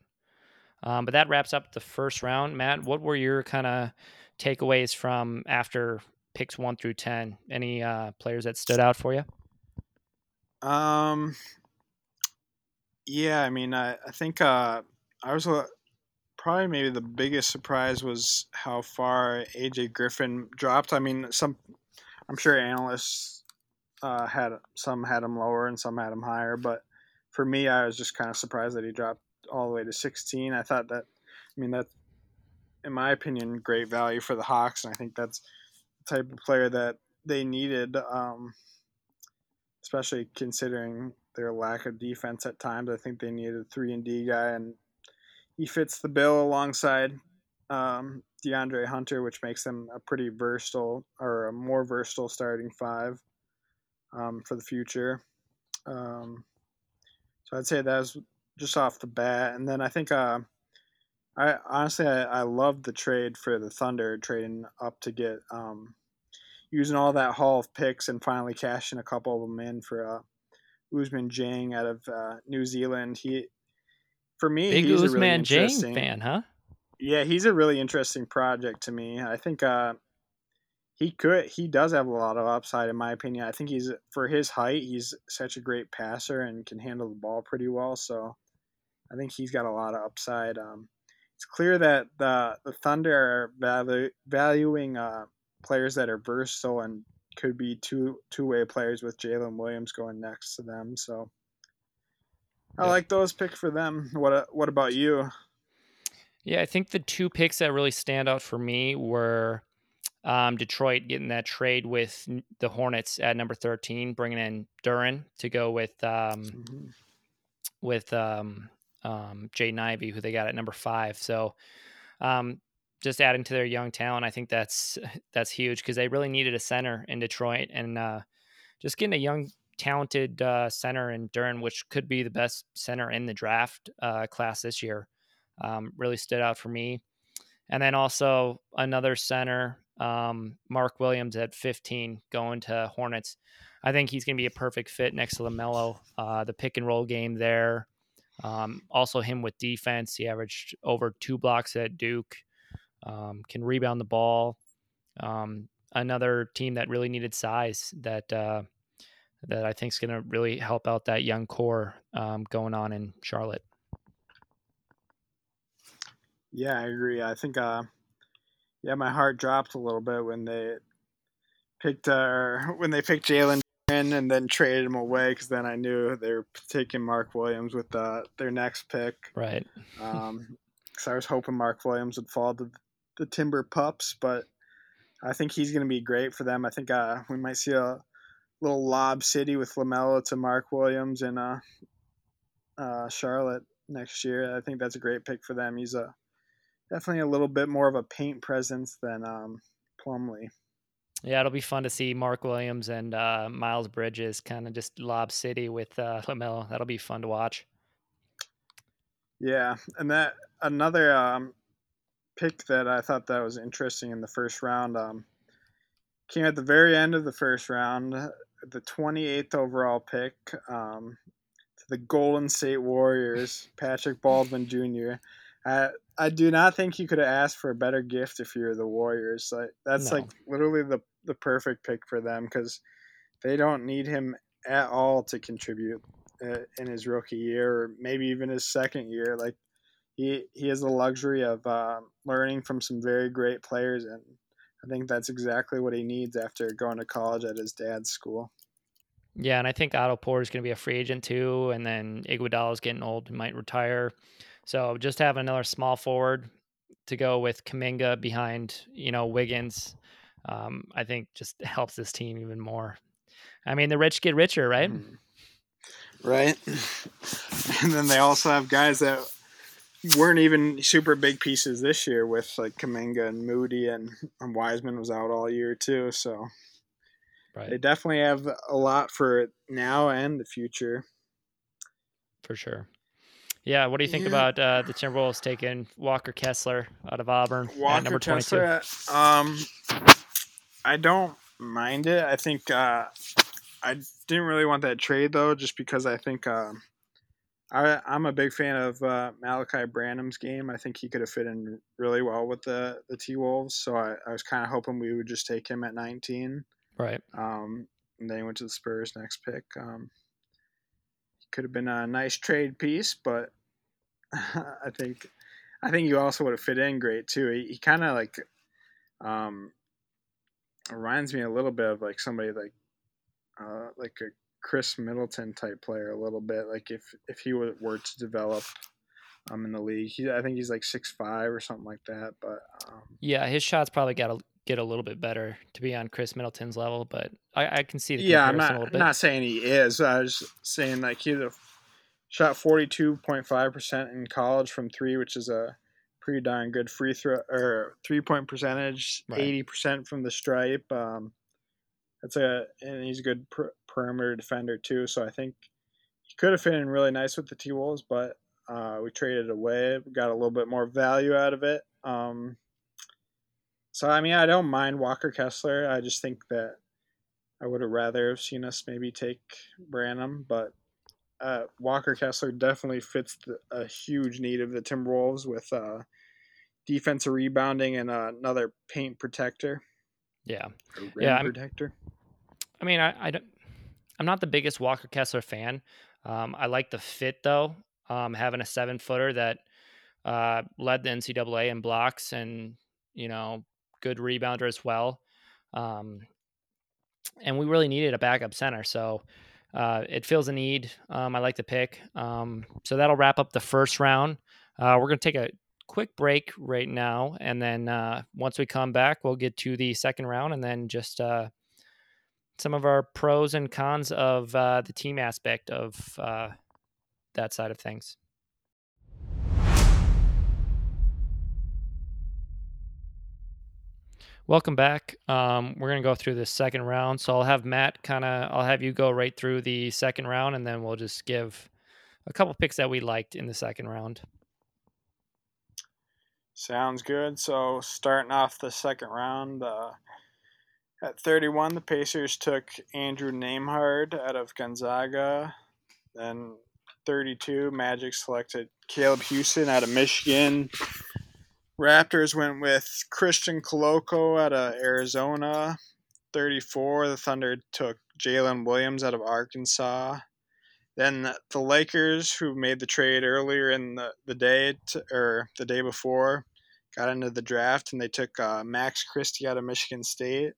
Um, but that wraps up the first round. Matt, what were your kind of takeaways from after picks one through ten? Any uh, players that stood out for you? Um, yeah, I mean, I, I think uh, I was uh, probably maybe the biggest surprise was how far AJ Griffin dropped. I mean, some I'm sure analysts uh, had some had him lower and some had him higher, but for me, I was just kind of surprised that he dropped all the way to 16. I thought that, I mean, that's in my opinion, great value for the Hawks, and I think that's the type of player that they needed, um, especially considering their lack of defense at times. I think they needed a three and D guy, and he fits the bill alongside um, DeAndre Hunter, which makes them a pretty versatile or a more versatile starting five um, for the future. Um, so I'd say that's just off the bat, and then I think uh, I honestly I, I love the trade for the Thunder trading up to get um, using all that haul of picks and finally cashing a couple of them in for uh, Ousmane Dieng out of uh, New Zealand. He for me, big he's Ousmane a really Dieng fan, huh? Yeah, he's a really interesting project to me. I think uh, he could he does have a lot of upside in my opinion. I think he's for his height, he's such a great passer and can handle the ball pretty well. So I think he's got a lot of upside. Um, it's clear that the the Thunder are valuing uh, players that are versatile and could be two two way players with Jalen Williams going next to them. So I yeah. like those picks for them. What what about you? Yeah, I think the two picks that really stand out for me were um, Detroit getting that trade with the Hornets at number thirteen, bringing in Duren to go with um, mm-hmm. with um, um, Jaden Ivey, who they got at number five. So um, just adding to their young talent, I think that's that's huge because they really needed a center in Detroit, and uh, just getting a young, talented uh, center in Duren, which could be the best center in the draft uh, class this year, um, really stood out for me. And then also another center, um, Mark Williams at 15, going to Hornets. I think he's going to be a perfect fit next to LaMelo. Uh, the pick and roll game there. Um, also, him with defense. He averaged over two blocks at Duke um, can rebound the ball. Um, another team that really needed size that uh, that I think is going to really help out that young core um, going on in Charlotte. Yeah, I agree. I think, uh, yeah, my heart dropped a little bit when they picked, uh, when they picked Jalen and then traded him away because then I knew they were taking Mark Williams with uh, their next pick. Right. Um, because I was hoping Mark Williams would fall to the Timber Pups, but I think he's going to be great for them. I think uh, we might see a little lob city with Lamelo to Mark Williams in uh, uh, Charlotte next year. I think that's a great pick for them. He's a definitely a little bit more of a paint presence than um, Plumlee. Yeah, it'll be fun to see Mark Williams and uh, Miles Bridges kind of just lob city with uh, Lamelo. That'll be fun to watch. Yeah, and that another um, pick that I thought that was interesting in the first round um, came at the very end of the first round, the 28th overall pick um, to the Golden State Warriors, Patrick Baldwin Jr. I do not think you could have asked for a better gift if you're the Warriors. Like that's no. like literally the the perfect pick for them because they don't need him at all to contribute uh, in his rookie year or maybe even his second year. Like he he has the luxury of uh, learning from some very great players, and I think that's exactly what he needs after going to college at his dad's school. Yeah, and I think Otto Porter is going to be a free agent too, and then Iguodala is getting old, and might retire. So just have another small forward to go with Kuminga behind, you know, Wiggins. Um, I think just helps this team even more. I mean, the rich get richer, right? Mm. Right. And then they also have guys that weren't even super big pieces this year with like Kuminga and Moody and, and Wiseman was out all year too. So right. they definitely have a lot for now and the future. For sure. Yeah, what do you think yeah. about uh, the Timberwolves taking Walker Kessler out of Auburn Walker number twenty-two? Kessler, um, I don't mind it. I think uh, I didn't really want that trade though, just because I think uh, I, I'm a big fan of uh, Malaki Branham's game. I think he could have fit in really well with the the T Wolves. So I, I was kind of hoping we would just take him at 19. Right. Um, and then he went to the Spurs next pick. Um, could have been a nice trade piece, but I think I think you also would have fit in great too. He, he kind of like um, reminds me a little bit of like somebody like uh, like a Khris Middleton type player a little bit. Like if if he were, were to develop um in the league, he I think he's like six five or something like that. But um, yeah, his shots probably got to get a little bit better to be on Khris Middleton's level. But I, I can see the yeah. I'm not not saying he is. I was saying like he's a shot forty two point five percent in college from three, which is a pretty darn good free throw or three point percentage. Eighty right. percent from the stripe. Um, that's a and he's a good per, perimeter defender too. So I think he could have fit in really nice with the T Wolves, but uh, we traded away. Got a little bit more value out of it. Um, so I mean, I don't mind Walker Kessler. I just think that I would have rather have seen us maybe take Branham, but uh, Walker Kessler definitely fits the, a huge need of the Timberwolves with uh, defensive rebounding and uh, another paint protector. Yeah, yeah, protector. I mean, I, I don't. I'm not the biggest Walker Kessler fan. Um, I like the fit though. Um, having a seven footer that uh, led the NCAA in blocks and you know good rebounder as well. Um, and we really needed a backup center, so uh, it fills a need. Um, I like the pick. Um, so that'll wrap up the first round. Uh, we're gonna take a quick break right now, and then uh, once we come back, we'll get to the second round, and then just uh, some of our pros and cons of uh, the team aspect of uh, that side of things. Welcome back. Um, we're gonna go through the second round, so I'll have Matt kind of. I'll have you go right through the second round, and then we'll just give a couple picks that we liked in the second round. Sounds good. So starting off the second round, uh, at 31, the Pacers took Andrew Nembhard out of Gonzaga. Then 32, Magic selected Caleb Houstan out of Michigan. Raptors went with Christian Koloko out of Arizona. 34, the Thunder took Jalen Williams out of Arkansas. Then the Lakers, who made the trade earlier in the, the day to, or the day before, got into the draft and they took uh, Max Christie out of Michigan State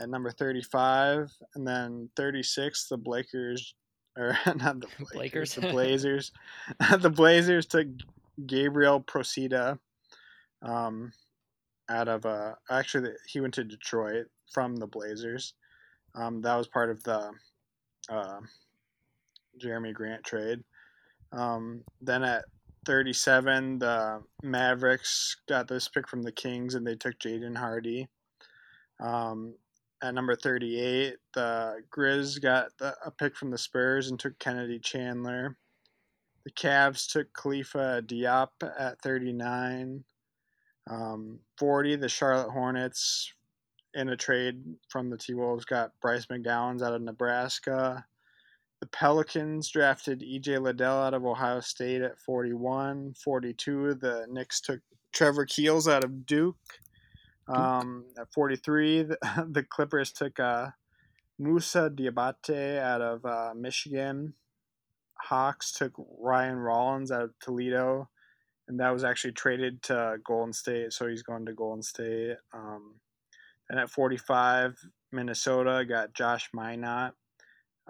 at number 35. And then 36, the Blakers, or not the Blakers, Blakers. the Blazers. the Blazers took Gabriel Procida um, out of, uh, actually, he went to Detroit from the Blazers. Um, that was part of the uh, Jerami Grant trade. Um, then at 37, the Mavericks got this pick from the Kings and they took Jaden Hardy. Um, at number 38, the Grizz got the, a pick from the Spurs and took Kennedy Chandler. The Cavs took Khalifa Diop at 39. Um, 40, the Charlotte Hornets in a trade from the T Wolves got Bryce McGowens out of Nebraska. The Pelicans drafted EJ Liddell out of Ohio State at 41. 42, the Knicks took Trevor Keels out of Duke. Um, at 43, the, the Clippers took uh, Moussa Diabate out of uh, Michigan. Hawks took Ryan Rollins out of Toledo, and that was actually traded to Golden State, so he's going to Golden State. Um, and at 45, Minnesota got Josh Minott.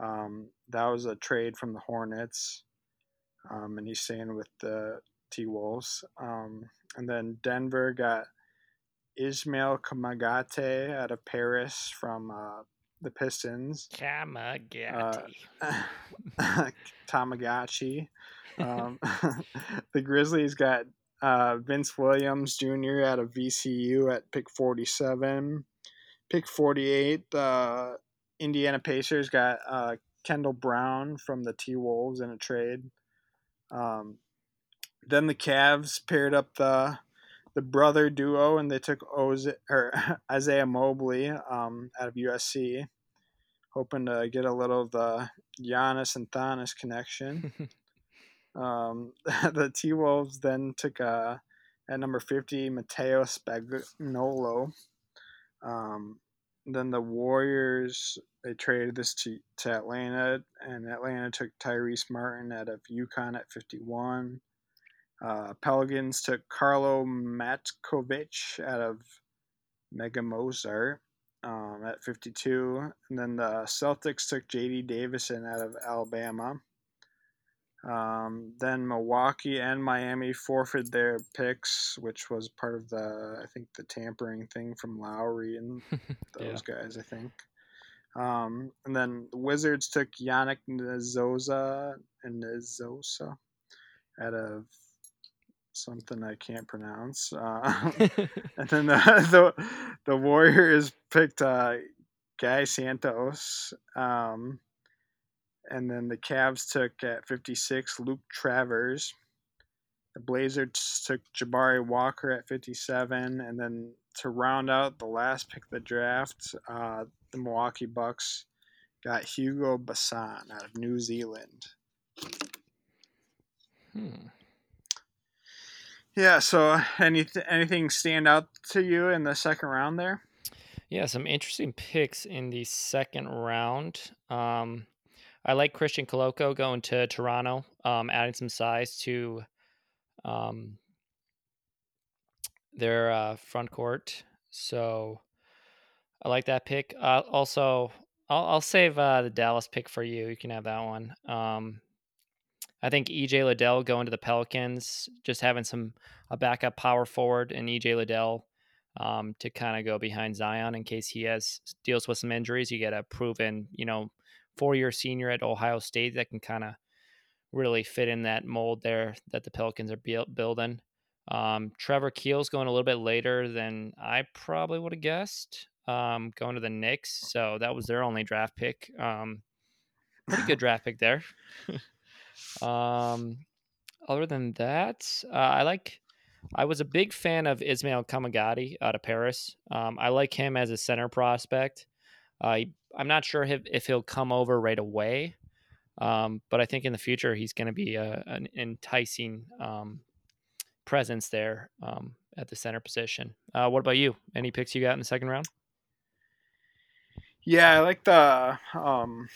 Um, that was a trade from the Hornets, um, and he's staying with the T Wolves. Um, and then Denver got Ismail Kamagate out of Paris from uh, the Pistons. Kamagati. Uh, Tamagotchi. Um, the Grizzlies got uh, Vince Williams Jr. out of VCU at pick 47. Pick 48, uh, Indiana Pacers got uh, Kendall Brown from the T Wolves in a trade. Um, then the Cavs paired up the the brother duo and they took Oz- or Isaiah Mobley um, out of USC, hoping to get a little of the Giannis and Thanos connection. um, the T Wolves then took uh, at number 50 Matteo Spagnolo. Um, then the Warriors they traded this to, to Atlanta, and Atlanta took Tyrese Martin out of UConn at 51. Uh, Pelicans took Karlo Matkovic out of Mega Mozart um, at 52. And then the Celtics took JD Davison out of Alabama. Um, then Milwaukee and Miami forfeited their picks, which was part of the, I think, the tampering thing from Lowry and those yeah. guys, I think. Um, and then the Wizards took Yannick Nzosa and Nzosa out of something I can't pronounce. Uh, and then the, the, the Warriors picked uh, Gui Santos. Um, and then the Cavs took at 56 Luke Travers. The Blazers took Jabari Walker at 57. And then to round out the last pick of the draft, uh, the Milwaukee Bucks got Hugo Besson out of New Zealand. Hmm. Yeah. So, any anything stand out to you in the second round there? Yeah, some interesting picks in the second round. Um, I like Christian Koloko going to Toronto, um, adding some size to um, their uh, front court. So I like that pick. Uh, also, I'll, I'll save uh, the Dallas pick for you. You can have that one. Um, I think EJ Liddell going to the Pelicans, just having some a backup power forward and EJ Liddell um, to kind of go behind Zion in case he has deals with some injuries. You get a proven, you know, four year senior at Ohio State that can kind of really fit in that mold there that the Pelicans are building. Um, Trevor Keels going a little bit later than I probably would have guessed, um, going to the Knicks. So that was their only draft pick. Um, pretty good draft pick there. um, other than that, uh, I like. I was a big fan of Ismail Kamagati out of Paris. Um, I like him as a center prospect. Uh, I'm not sure if, if he'll come over right away, um, but I think in the future he's going to be a, an enticing um, presence there um, at the center position. Uh, what about you? Any picks you got in the second round? Yeah, I like the um,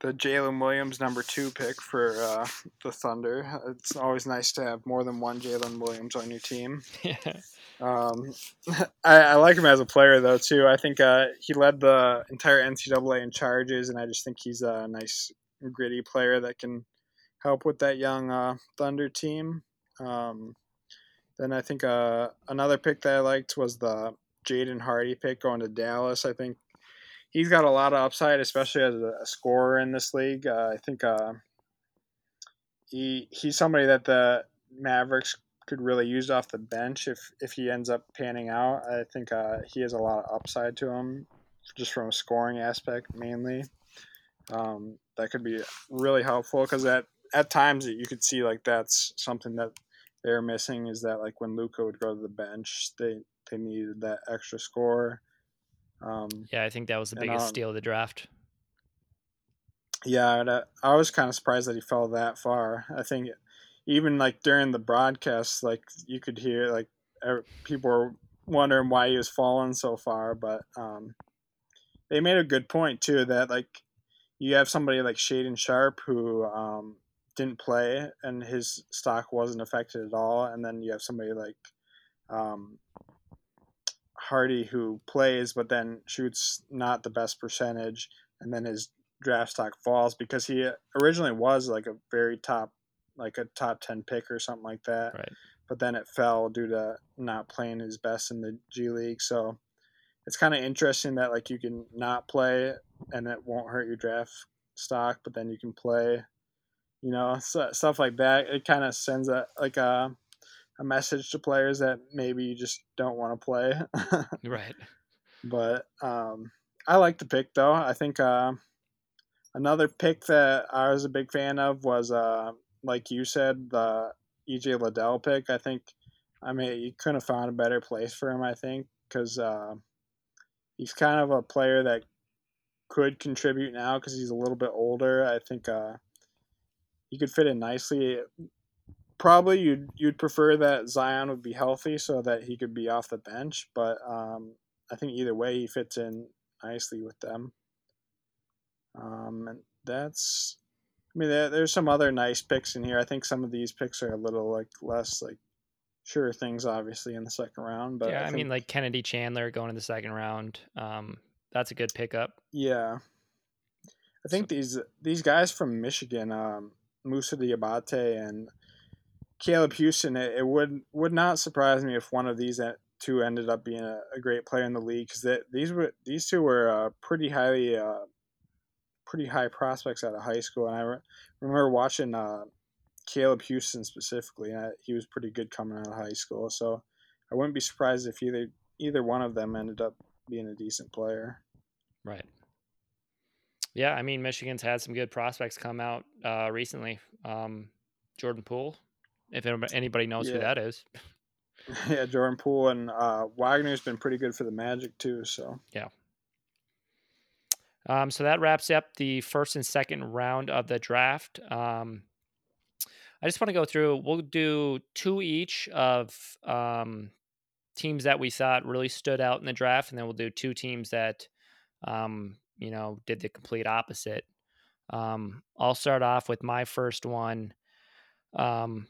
the Jalen Williams number two pick for uh, the Thunder. It's always nice to have more than one Jalen Williams on your team. Yeah. Um, I, I, like him as a player though too. I think uh, he led the entire NCAA in charges, and I just think he's a nice, gritty player that can help with that young uh, Thunder team. Um, then I think uh, another pick that I liked was the Jaden Hardy pick going to Dallas. I think he's got a lot of upside, especially as a scorer in this league. Uh, I think uh, he he's somebody that the Mavericks could really use off the bench if if he ends up panning out. I think uh, he has a lot of upside to him, just from a scoring aspect mainly. Um, that could be really helpful because at at times you could see like that's something that they're missing is that like when Luka would go to the bench, they they needed that extra score. Um, yeah, I think that was the biggest um, steal of the draft. Yeah, I was kind of surprised that he fell that far. I think even like during the broadcast, like you could hear like people were wondering why he was falling so far, but um, they made a good point too that like you have somebody like Shaedon Sharpe who um, didn't play and his stock wasn't affected at all, and then you have somebody like um, Hardy who plays but then shoots not the best percentage, and then his draft stock falls because he originally was like a very top, like a top ten pick or something like that. Right. But then it fell due to not playing his best in the G League. So it's kind of interesting that like you can not play and it won't hurt your draft stock, but then you can play. You know, so, stuff like that. It kind of sends a like a a message to players that maybe you just don't want to play. right. But um, I like the pick though. I think uh, another pick that I was a big fan of was, uh, like you said, the EJ Liddell pick. I think, I mean, you couldn't have found a better place for him. I think because uh, he's kind of a player that could contribute now because he's a little bit older. I think uh, he could fit in nicely probably you'd you'd prefer that Zion would be healthy so that he could be off the bench, but um, I think either way he fits in nicely with them. Um, and that's, I mean, there, there's some other nice picks in here. I think some of these picks are a little like less like sure things, obviously in the second round. But yeah, I, I think, mean, like Kennedy Chandler going in the second round. Um, that's a good pickup. Yeah, I think so, these these guys from Michigan, um, Moussa Diabate and Caleb Houstan, it, it, would would not surprise me if one of these two ended up being a, a great player in the league because these were these two were uh, pretty highly uh, pretty high prospects out of high school, and I re- remember watching uh, Caleb Houstan specifically, and I, he was pretty good coming out of high school. So I wouldn't be surprised if either either one of them ended up being a decent player. Right. Yeah, I mean Michigan's had some good prospects come out uh, recently. Um, Jordan Poole if anybody knows yeah. who that is. Yeah, Jordan Poole and uh, Wagner's been pretty good for the Magic too. So yeah. Um, so that wraps up the first and second round of the draft. Um, I just want to go through. We'll do two each of um, teams that we thought really stood out in the draft, and then we'll do two teams that um, you know did the complete opposite. Um, I'll start off with my first one. Um,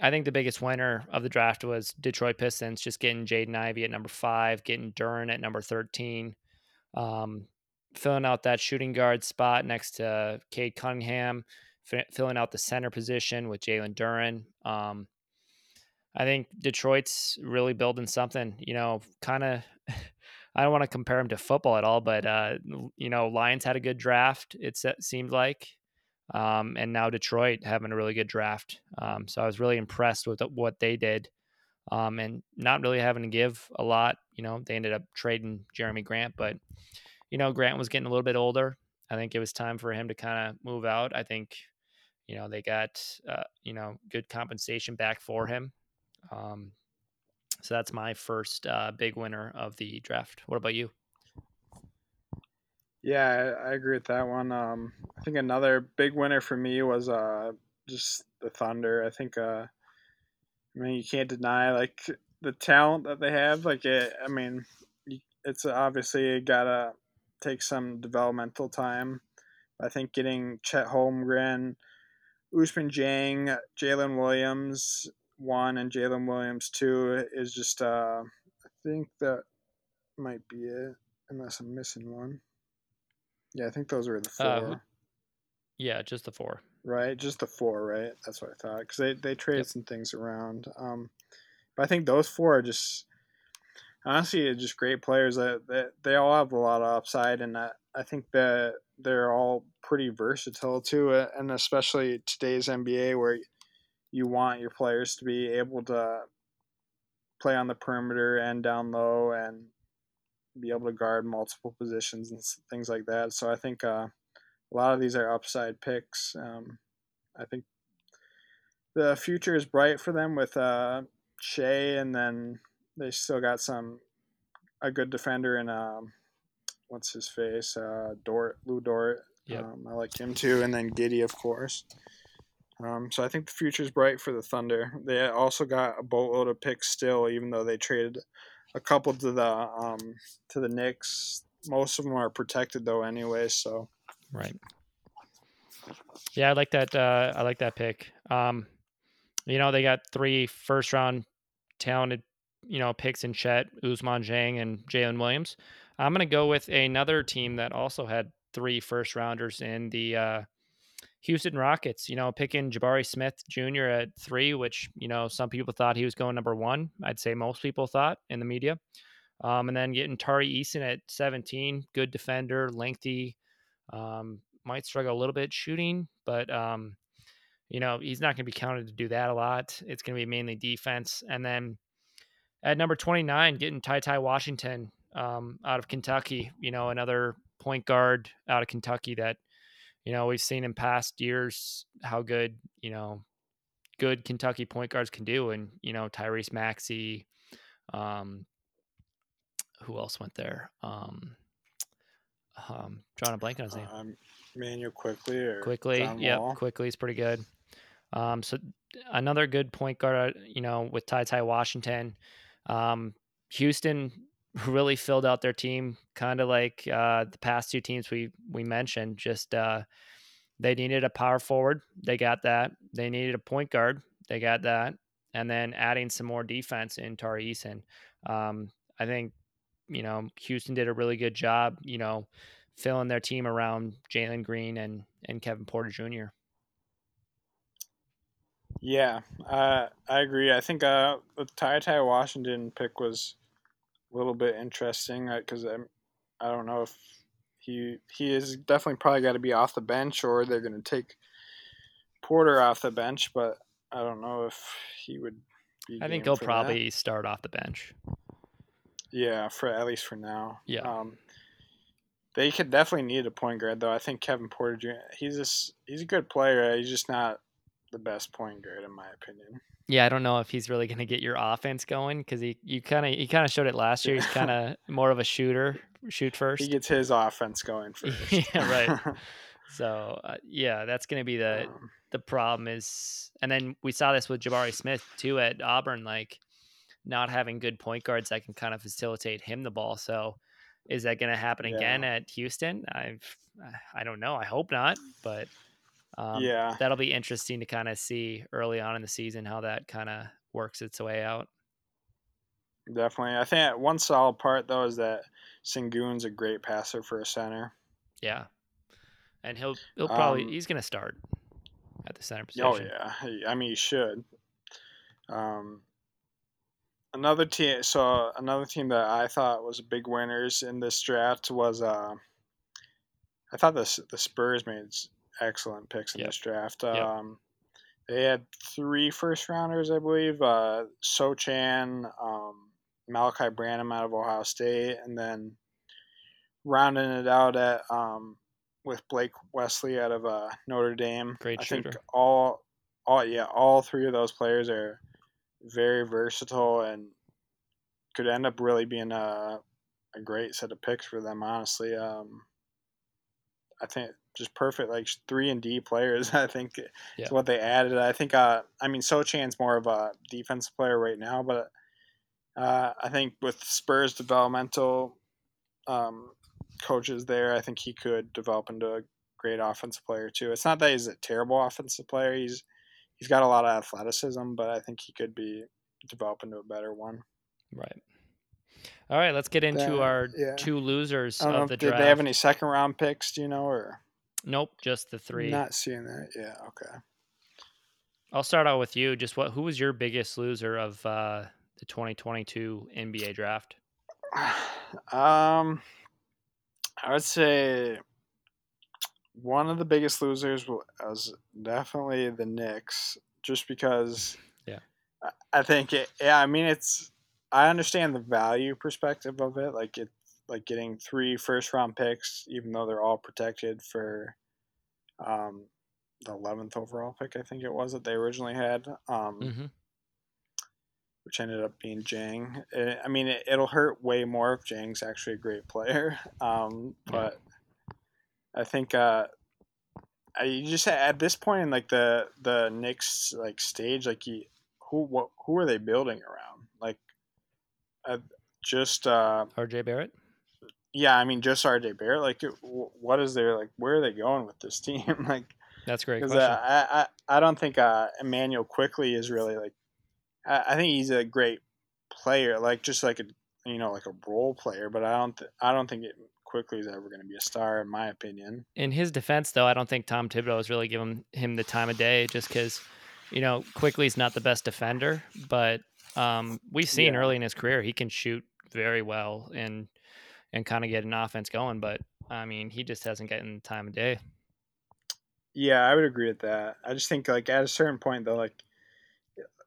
I think the biggest winner of the draft was Detroit Pistons, just getting Jaden Ivey at number five, getting Duren at number 13, um, filling out that shooting guard spot next to Cade Cunningham, f- filling out the center position with Jalen Duren. Um, I think Detroit's really building something, you know, kind of. I don't want to compare them to football at all, but uh, you know, Lions had a good draft. It seemed like um, and now Detroit having a really good draft. Um, so I was really impressed with what they did, um, and not really having to give a lot. You know, they ended up trading Jerami Grant, but you know, Grant was getting a little bit older. I think it was time for him to kind of move out. I think, you know, they got uh, you know good compensation back for him. Um, so that's my first uh, big winner of the draft. What about you? Yeah, I, agree with that one. Um, I think another big winner for me was uh, just the Thunder. I think, uh, I mean, you can't deny like the talent that they have. Like, it, I mean, it's obviously gotta take some developmental time, I think getting Chet Holmgren, Ousmane Dieng, Jalen Williams one and Jalen Williams two is just uh, I think that might be it unless I'm missing one. Yeah, I think those were the four. Uh, yeah, just the four. Right, just the four. Right, that's what I thought because they they traded yep. some things around. Um, but I think those four are just honestly just great players. That, that they all have a lot of upside, and I, I think that they're all pretty versatile too. And especially today's NBA, where you want your players to be able to play on the perimeter and down low, and be able to guard multiple positions and things like that. So I think uh, a lot of these are upside picks. Um, I think the future is bright for them with uh, Shai, and then they still got some a good defender in um, what's his face uh, Dort Lu Dort. Yep. Um, I like him too, and then Giddey, of course. Um, so I think the future is bright for the Thunder. They also got a boatload of picks still, even though they traded a couple to the um, to the Knicks. Most of them are protected though, anyway. So right. Yeah, I like that. Uh, I like that pick. Um, you know, they got three first round talented, you know, picks in Chet, Ousmane Dieng, and Jalen Williams. I'm to go with another team that also had three first rounders in the uh, Houston Rockets. You know, picking Jabari Smith Jr. at three, which you know some people thought he was going number one. I'd say most people thought in the media. Um, and then getting Tari Eason at 17, good defender, lengthy, um, might struggle a little bit shooting, but um, you know, he's not going to be counted to do that a lot. It's going to be mainly defense. And then at number 29, getting Ty Ty Washington um, out of Kentucky, you know, another point guard out of Kentucky that, you know, we've seen in past years how good, you know, good Kentucky point guards can do. And, you know, Tyrese Maxey, um, who else went there? Um, um, drawing a blank on his name. Um, Immanuel Quickley or Quickley. Yeah, Quickley is pretty good. Um, so another good point guard, uh, you know, with Ty Ty Washington. Um, Houston really filled out their team, kind of like uh, the past two teams we we mentioned. Just uh, they needed a power forward, they got that. They needed a point guard, they got that, and then adding some more defense in Tari Eason. Um, I think you know Houston did a really good job. You know, filling their team around Jalen Green and and Kevin Porter Jr. Yeah, uh, I agree. I think uh, the Ty Ty Washington pick was little bit interesting because I'm I don't know if he he is definitely probably got to be off the bench or they're going to take Porter off the bench, but I don't know if he would. I think he'll probably that. start off the bench. Yeah, for at least for now. Yeah. Um, they could definitely need a point guard though. I think Kevin Porter Jr. He's just he's a good player. He's just not the best point guard in my opinion. Yeah, I don't know if he's really going to get your offense going because he you kind of he kind of showed it last year. He's kind of more of a shooter, shoot first. He gets his offense going first. yeah, right. so uh, yeah, that's going to be the um, the problem is, and then we saw this with Jabari Smith too at Auburn, like not having good point guards that can kind of facilitate him the ball. So is that going to happen yeah. again at Houston? I've I don't know. I hope not, but um, yeah, that'll be interesting to kind of see early on in the season how that kind of works its way out. Definitely, I think one solid part though is that Sengun's a great passer for a center. Yeah, and he'll he'll probably um, he's going to start at the center oh, position. Oh yeah, I mean he should. Um, another team. So another team that I thought was big winners in this draft was. Uh, I thought the the Spurs made excellent picks in yep. this draft. Yep. Um, they had three first rounders, I believe. Uh, Sochan, um, Malaki Branham out of Ohio State, and then rounding it out at um, with Blake Wesley out of uh, Notre Dame. Great I shooter. think all, all yeah, all three of those players are very versatile and could end up really being a, a great set of picks for them. Honestly, um, I think just perfect, like three and D players. I think yeah. is what they added. I think, uh, I mean, Sochan's more of a defensive player right now, but uh, I think with Spurs developmental um, coaches there, I think he could develop into a great offensive player too. It's not that he's a terrible offensive player. He's he's got a lot of athleticism, but I think he could be develop into a better one. Right. All right, let's get into Then, our yeah. two losers don't know. of the Did draft. Did they have any second round picks? Do you know or Nope, just the three. Not seeing that. Yeah. Okay. I'll start out with you. Just what? Who was your biggest loser of uh, the 2022 NBA draft? Um, I would say one of the biggest losers was definitely the Knicks, just because. Yeah. I- I think it. Yeah, I mean it's. I understand the value perspective of it, like it, like getting three first round picks, even though they're all protected for, um, the eleventh overall pick. I think it was that they originally had. Um, Mm-hmm. which ended up being Dieng. Eh, I mean, it, it'll hurt way more if Dieng's actually a great player. Um, but I think uh, I you just at this point in like the the Knicks like stage, like you, who what who are they building around? Uh, just uh, RJ Barrett. yeah, I mean, just RJ Barrett. Like, what is there like? Where are they going with this team? like, That's a great because question. uh, I, I I don't think uh, Immanuel Quickley is really like. I, I think he's a great player, like just like a you know like a role player, but I don't th- I don't think it Quickley is ever going to be a star in my opinion. in his defense, though, I don't think Tom Thibodeau is really giving him the time of day just because, you know, Quickley is not the best defender, but um, we've seen Yeah. early in his career he can shoot very well and and kind of get an offense going. But I mean, he just hasn't gotten the time of day. Yeah, I would agree with that. I just think like at a certain point though, like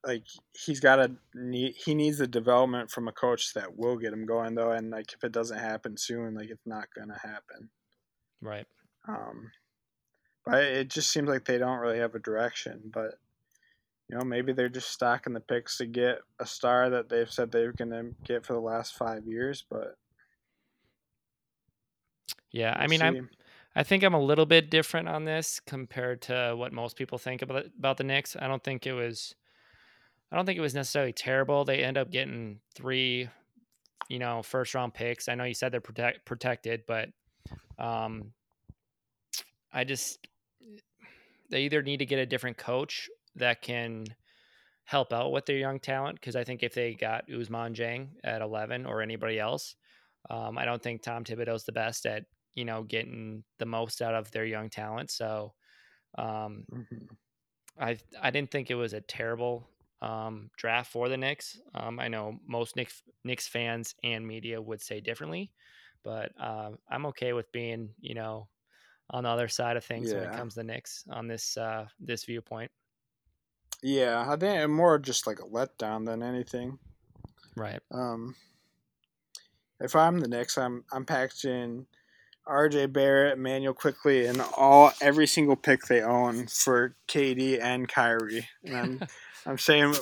like he's got a need he needs the development from a coach that will get him going though, and like if it doesn't happen soon, like it's not going to happen. Right. Um, but it just seems like they don't really have a direction. But you know, maybe they're just stocking the picks to get a star that they've said they're going to get for the last five years. But Yeah. I mean, I'm. I think I'm a little bit different on this compared to what most people think about about the Knicks. I don't think it was I don't think it was necessarily terrible. They end up getting three, you know, first round picks. I know you said they're protect, protected, but um I just they either need to get a different coach that can help out with their young talent because I think if they got Ousmane Dieng at 11 or anybody else, um, I don't think Tom Thibodeau's the best at you know getting the most out of their young talent. So um, Mhm. I I didn't think it was a terrible um, draft for the Knicks. Um, I know most Knicks Knicks fans and media would say differently, but uh, I'm okay with being you know on the other side of things when it comes to Knicks on this uh, this viewpoint. Yeah, I think more just like a letdown than anything. Right. Um, if I'm the Knicks, I'm I'm packaging R.J. Barrett, Immanuel Quickley, and all every single pick they own for KD and Kyrie. And I'm I'm saying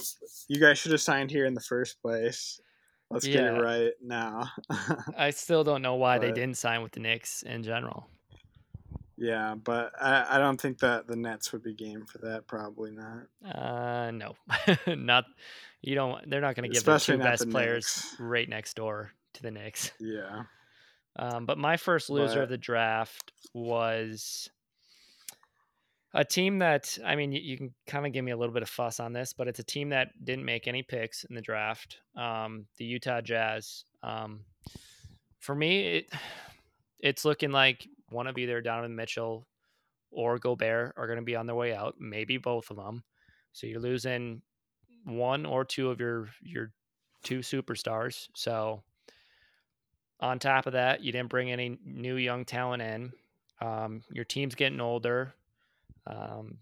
you guys should have signed here in the first place. Let's get it right now. I still don't know why they didn't sign with the Knicks in general. Yeah, but I, I don't think that the Nets would be game for that. Probably not. Uh, no, not you don't. They're not going to give their two best the players Knicks. right next door to the Knicks. Yeah. Um, but my first loser But- of the draft was a team that I mean, you, you can kind of give me a little bit of fuss on this, but it's a team that didn't make any picks in the draft. Um, the Utah Jazz. Um, for me, it it's looking like one of either Donovan Mitchell or Gobert are going to be on their way out. Maybe both of them. So you're losing one or two of your your two superstars. So on top of that, you didn't bring any new young talent in. Um, your team's getting older, um,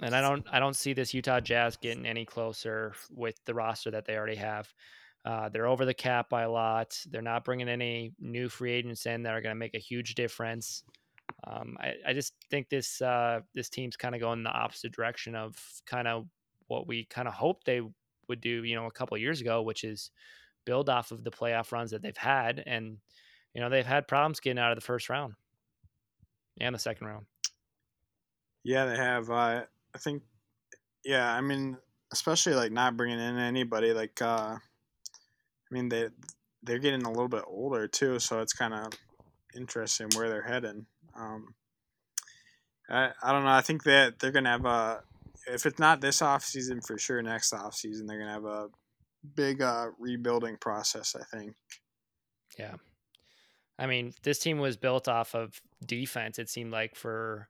and I don't I don't see this Utah Jazz getting any closer with the roster that they already have. Uh, they're over the cap by a lot. They're not bringing any new free agents in that are going to make a huge difference. Um, I, I just think this uh, this team's kind of going the opposite direction of kind of what we kind of hoped they would do, you know, a couple years ago, which is build off of the playoff runs that they've had, and you know they've had problems getting out of the first round and the second round. Yeah, they have. Uh, I think. Yeah, I mean, especially like not bringing in anybody. Like, uh, I mean, they they're getting a little bit older too, so it's kind of interesting where they're heading. Um, I, I don't know. I think that they're gonna have a if it's not this off season for sure next off season they're gonna have a big uh, rebuilding process. I think. Yeah. I mean, this team was built off of defense. It seemed like for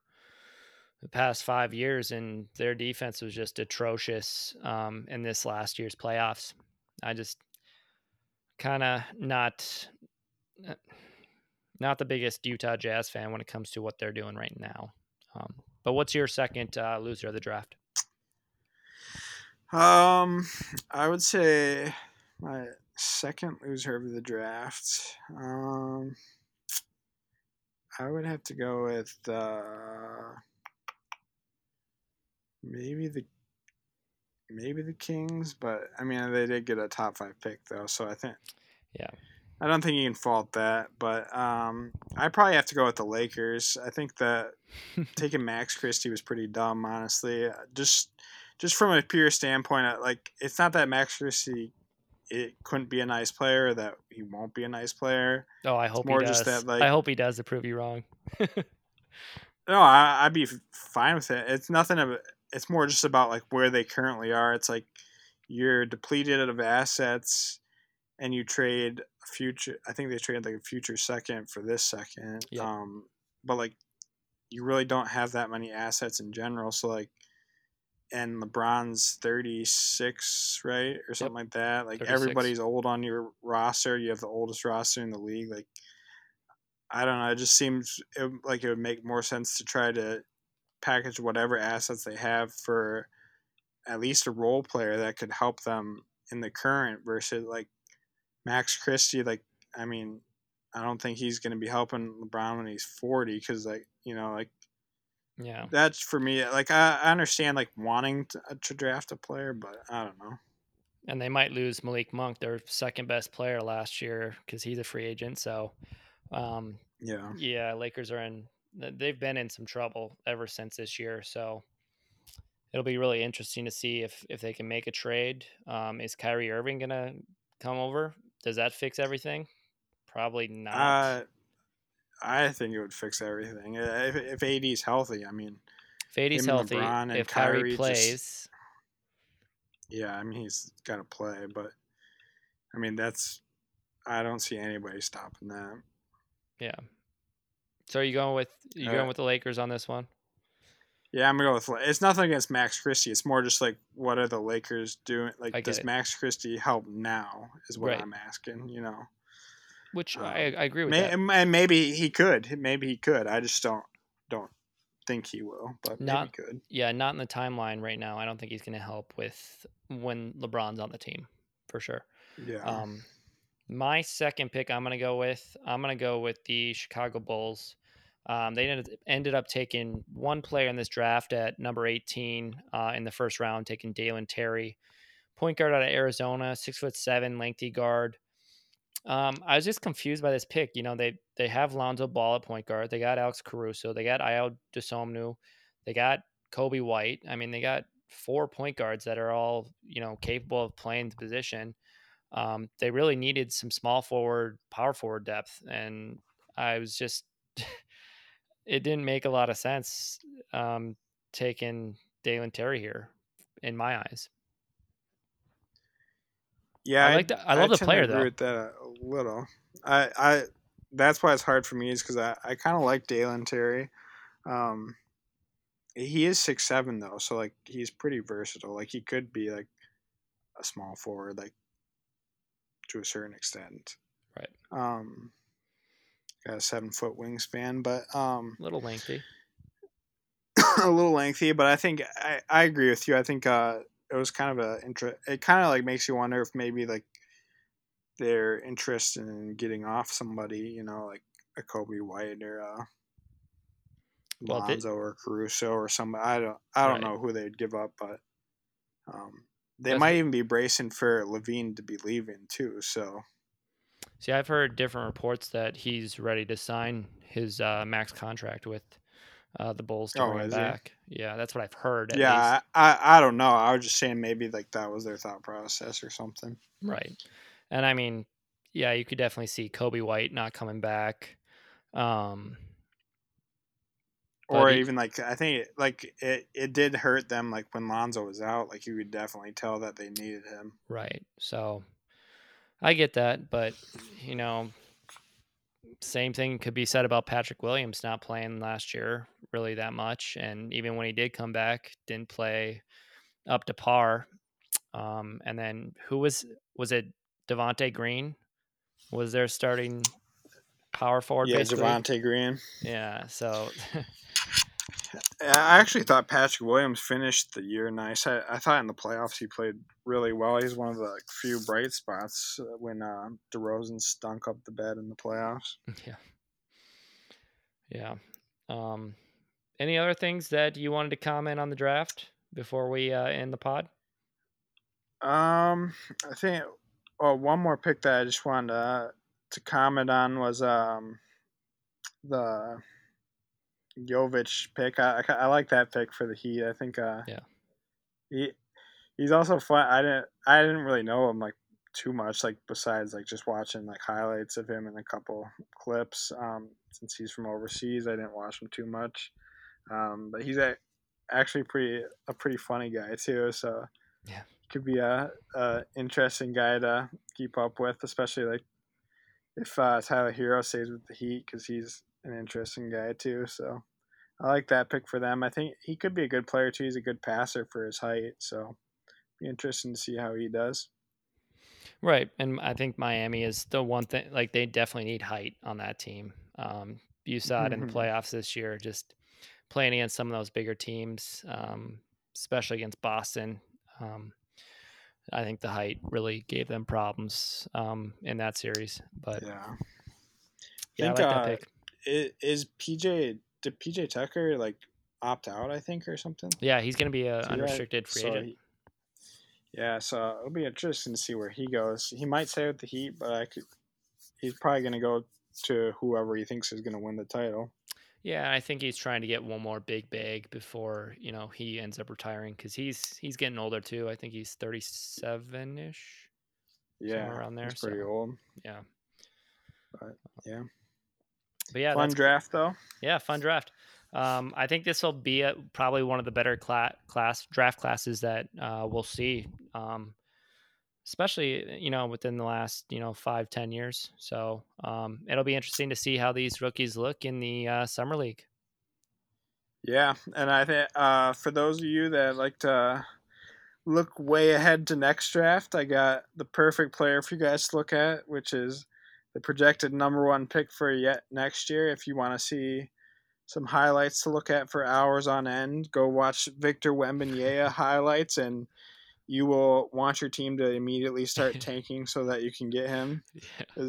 the past five years, and their defense was just atrocious um, in this last year's playoffs. I just kind of not uh, not the biggest Utah Jazz fan when it comes to what they're doing right now. Um, but what's your second uh, loser of the draft? Um, I would say my second loser of the draft. Um, I would have to go with uh, maybe the maybe the Kings, but I mean they did get a top five pick though, so I think yeah. I don't think you can fault that, but um, I probably have to go with the Lakers. I think that taking Max Christie was pretty dumb, honestly. Just just from a pure standpoint, like it's not that Max Christie it couldn't be a nice player, that he won't be a nice player. Oh, I hope more he does. That, like, I hope he does to prove you wrong. no, I, would be fine with it. It's nothing of it's more just about like where they currently are. It's like you're depleted of assets and you trade a future I think they traded like a future second for this second. Yep. Um but like you really don't have that many assets in general. So like and LeBron's 36, right? Or something yep. like that. Like 36. everybody's old on your roster. You have the oldest roster in the league. Like I don't know. It just seems it, like it would make more sense to try to package whatever assets they have for at least a role player that could help them in the current versus like Max Christie. Like, I mean, I don't think he's going to be helping LeBron when he's 40 because, like, you know, like, yeah, that's for me. Like, I, I understand like wanting to, uh, to draft a player, but I don't know. And they might lose Malik Monk, their second best player last year, because he's a free agent. So, um, yeah, yeah, Lakers are in they've been in some trouble ever since this year. So it'll be really interesting to see if if they can make a trade. Um, is Kyrie Irving gonna come over? Does that fix everything? Probably not. Uh, I think it would fix everything if if AD's healthy. I mean, if AD's healthy, if Kyrie, Kyrie plays. Just, yeah, I mean he's got to play, but I mean that's I don't see anybody stopping that. Yeah, so are you going with you uh, going with the Lakers on this one? Yeah, I'm gonna go with. It's nothing against Max Christie. It's more just like what are the Lakers doing? Like, does it. Max Christie help now? Is what right. I'm asking. You know, which um, I, I agree with. May, and maybe he could. Maybe he could. I just don't don't think he will. But not could. Yeah, not in the timeline right now. I don't think he's going to help with when LeBron's on the team for sure. Yeah. Um, my second pick, I'm going to go with. I'm going to go with the Chicago Bulls. Um, they ended, ended up taking one player in this draft at number 18 uh, in the first round, taking Dalen Terry, point guard out of Arizona, six foot seven, lengthy guard. Um, I was just confused by this pick. You know, they they have Lonzo Ball at point guard. They got Alex Caruso. They got Ayo Dosunmu. They got Coby White. I mean, they got four point guards that are all you know capable of playing the position um, they really needed some small forward, power forward depth, and I was just it didn't make a lot of sense um, taking Dalen Terry here, in my eyes. Yeah, I like. I love I the player though. With that a little. I I that's why it's hard for me is because I I kind of like Dalen Terry. Um, he is six seven though, so like he's pretty versatile. Like he could be like a small forward, like to a certain extent. Right. Um, got a seven foot wingspan, but um, a little lengthy. a little lengthy, but I think I, I agree with you. I think uh, it was kind of a interest. It kind of like makes you wonder if maybe like their interest in getting off somebody, you know, like a Coby White or uh, well, Lonzo they, or Caruso or somebody. I don't I don't right. know who they'd give up, but um, they That's might even be bracing for LaVine to be leaving too. So, see, I've heard different reports that he's ready to sign his uh, max contract with uh, the Bulls to oh, bring him back. He? Yeah, that's what I've heard. yeah, I, I don't know. I was just saying maybe like that was their thought process or something. Right, and I mean, yeah, you could definitely see Coby White not coming back. Um, or he, even like I think it, like it, it did hurt them like when Lonzo was out. Like you could definitely tell that they needed him. Right. So I get that, but you know, same thing could be said about Patrick Williams not playing last year really that much, and even when he did come back, didn't play up to par. Um, and then who was was it? Devonte Green was their starting power forward. Yeah. Devonte Green. Yeah. So I actually thought Patrick Williams finished the year nice. I, I thought in the playoffs he played really well. He's one of the few bright spots uh, when uh, DeRozan stunk up the bed in the playoffs. yeah, yeah. Um, any other things that you wanted to comment on the draft before we uh, end the pod? Um, I think. Oh, one more pick that I just wanted to to comment on was um the Jovic pick. I, I, I like that pick for the Heat. I think. Uh, yeah. He he's also fun. I didn't I didn't really know him like too much like besides like just watching like highlights of him and a couple clips. Um, since he's from overseas, I didn't watch him too much. Um, but he's a, actually pretty a pretty funny guy too. So yeah, could be a, a interesting guy to keep up with, especially like if uh, Tyler Herro stays with the Heat because he's an interesting guy too. So I like that pick for them. I think he could be a good player too. He's a good passer for his height. So be interesting to see how he does. Right, and I think Miami is the one thing. Like they definitely need height on that team. Um, you saw it in the Mm-hmm. playoffs this year, just playing against some of those bigger teams, um, especially against Boston. Um, I think the height really gave them problems um, in that series. But Yeah. yeah, I think, like that uh, pick. Is PJ did PJ Tucker like opt out? I think or something. Yeah, he's going to be a right? unrestricted free So agent. he- yeah, so it'll be interesting to see where he goes. He might stay with the Heat, but I could. He's probably going to go to whoever he thinks is going to win the title. Yeah, I think he's trying to get one more big bag before you know he ends up retiring because he's he's getting older too. I think he's thirty seven ish. Yeah, around there, He's pretty so- old. Yeah, But yeah, but yeah, fun draft though. Yeah, fun draft. Um, I think this will be a, probably one of the better cla- class draft classes that uh, we'll see, um, especially you know within the last you know five ten years. So um, it'll be interesting to see how these rookies look in the uh, summer league. Yeah, and I think uh, for those of you that like to look way ahead to next draft, I got the perfect player for you guys to look at, which is the projected number one pick for yet next year. If you want to see some highlights to look at for hours on end, go watch Victor Wembanyama highlights, and you will want your team to immediately start tanking so that you can get him. Yeah.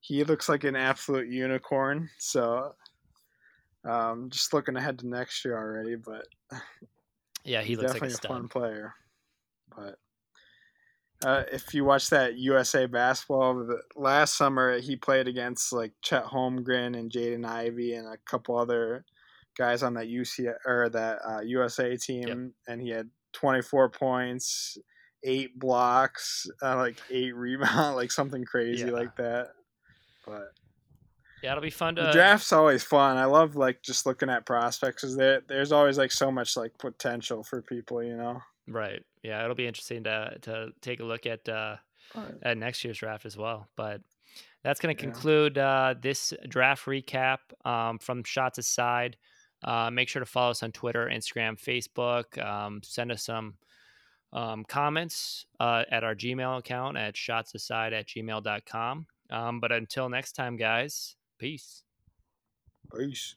he looks like an absolute unicorn. So. Um, just looking ahead to next year already, but Yeah, he he's looks like definitely a a, fun player. But uh, if you watch that USA basketball last summer, he played against like Chet Holmgren and Jaden Ivey and a couple other guys on that UC or that uh, USA team, and he had 24 points, eight blocks, uh, like eight rebounds, like something crazy Yeah. like that. But Yeah, it'll be fun to the draft's always fun. I love like just looking at prospects because there there's always like so much like potential for people, you know. right. Yeah, it'll be interesting to to take a look at uh, But, at next year's draft as well. But that's going to Yeah. conclude uh, this draft recap um, from Shots Aside. Uh, make sure to follow us on Twitter, Instagram, Facebook. Um, send us some um, comments uh, at our Gmail account at shotsaside at gmail.com. Um, but until next time, guys, peace. peace.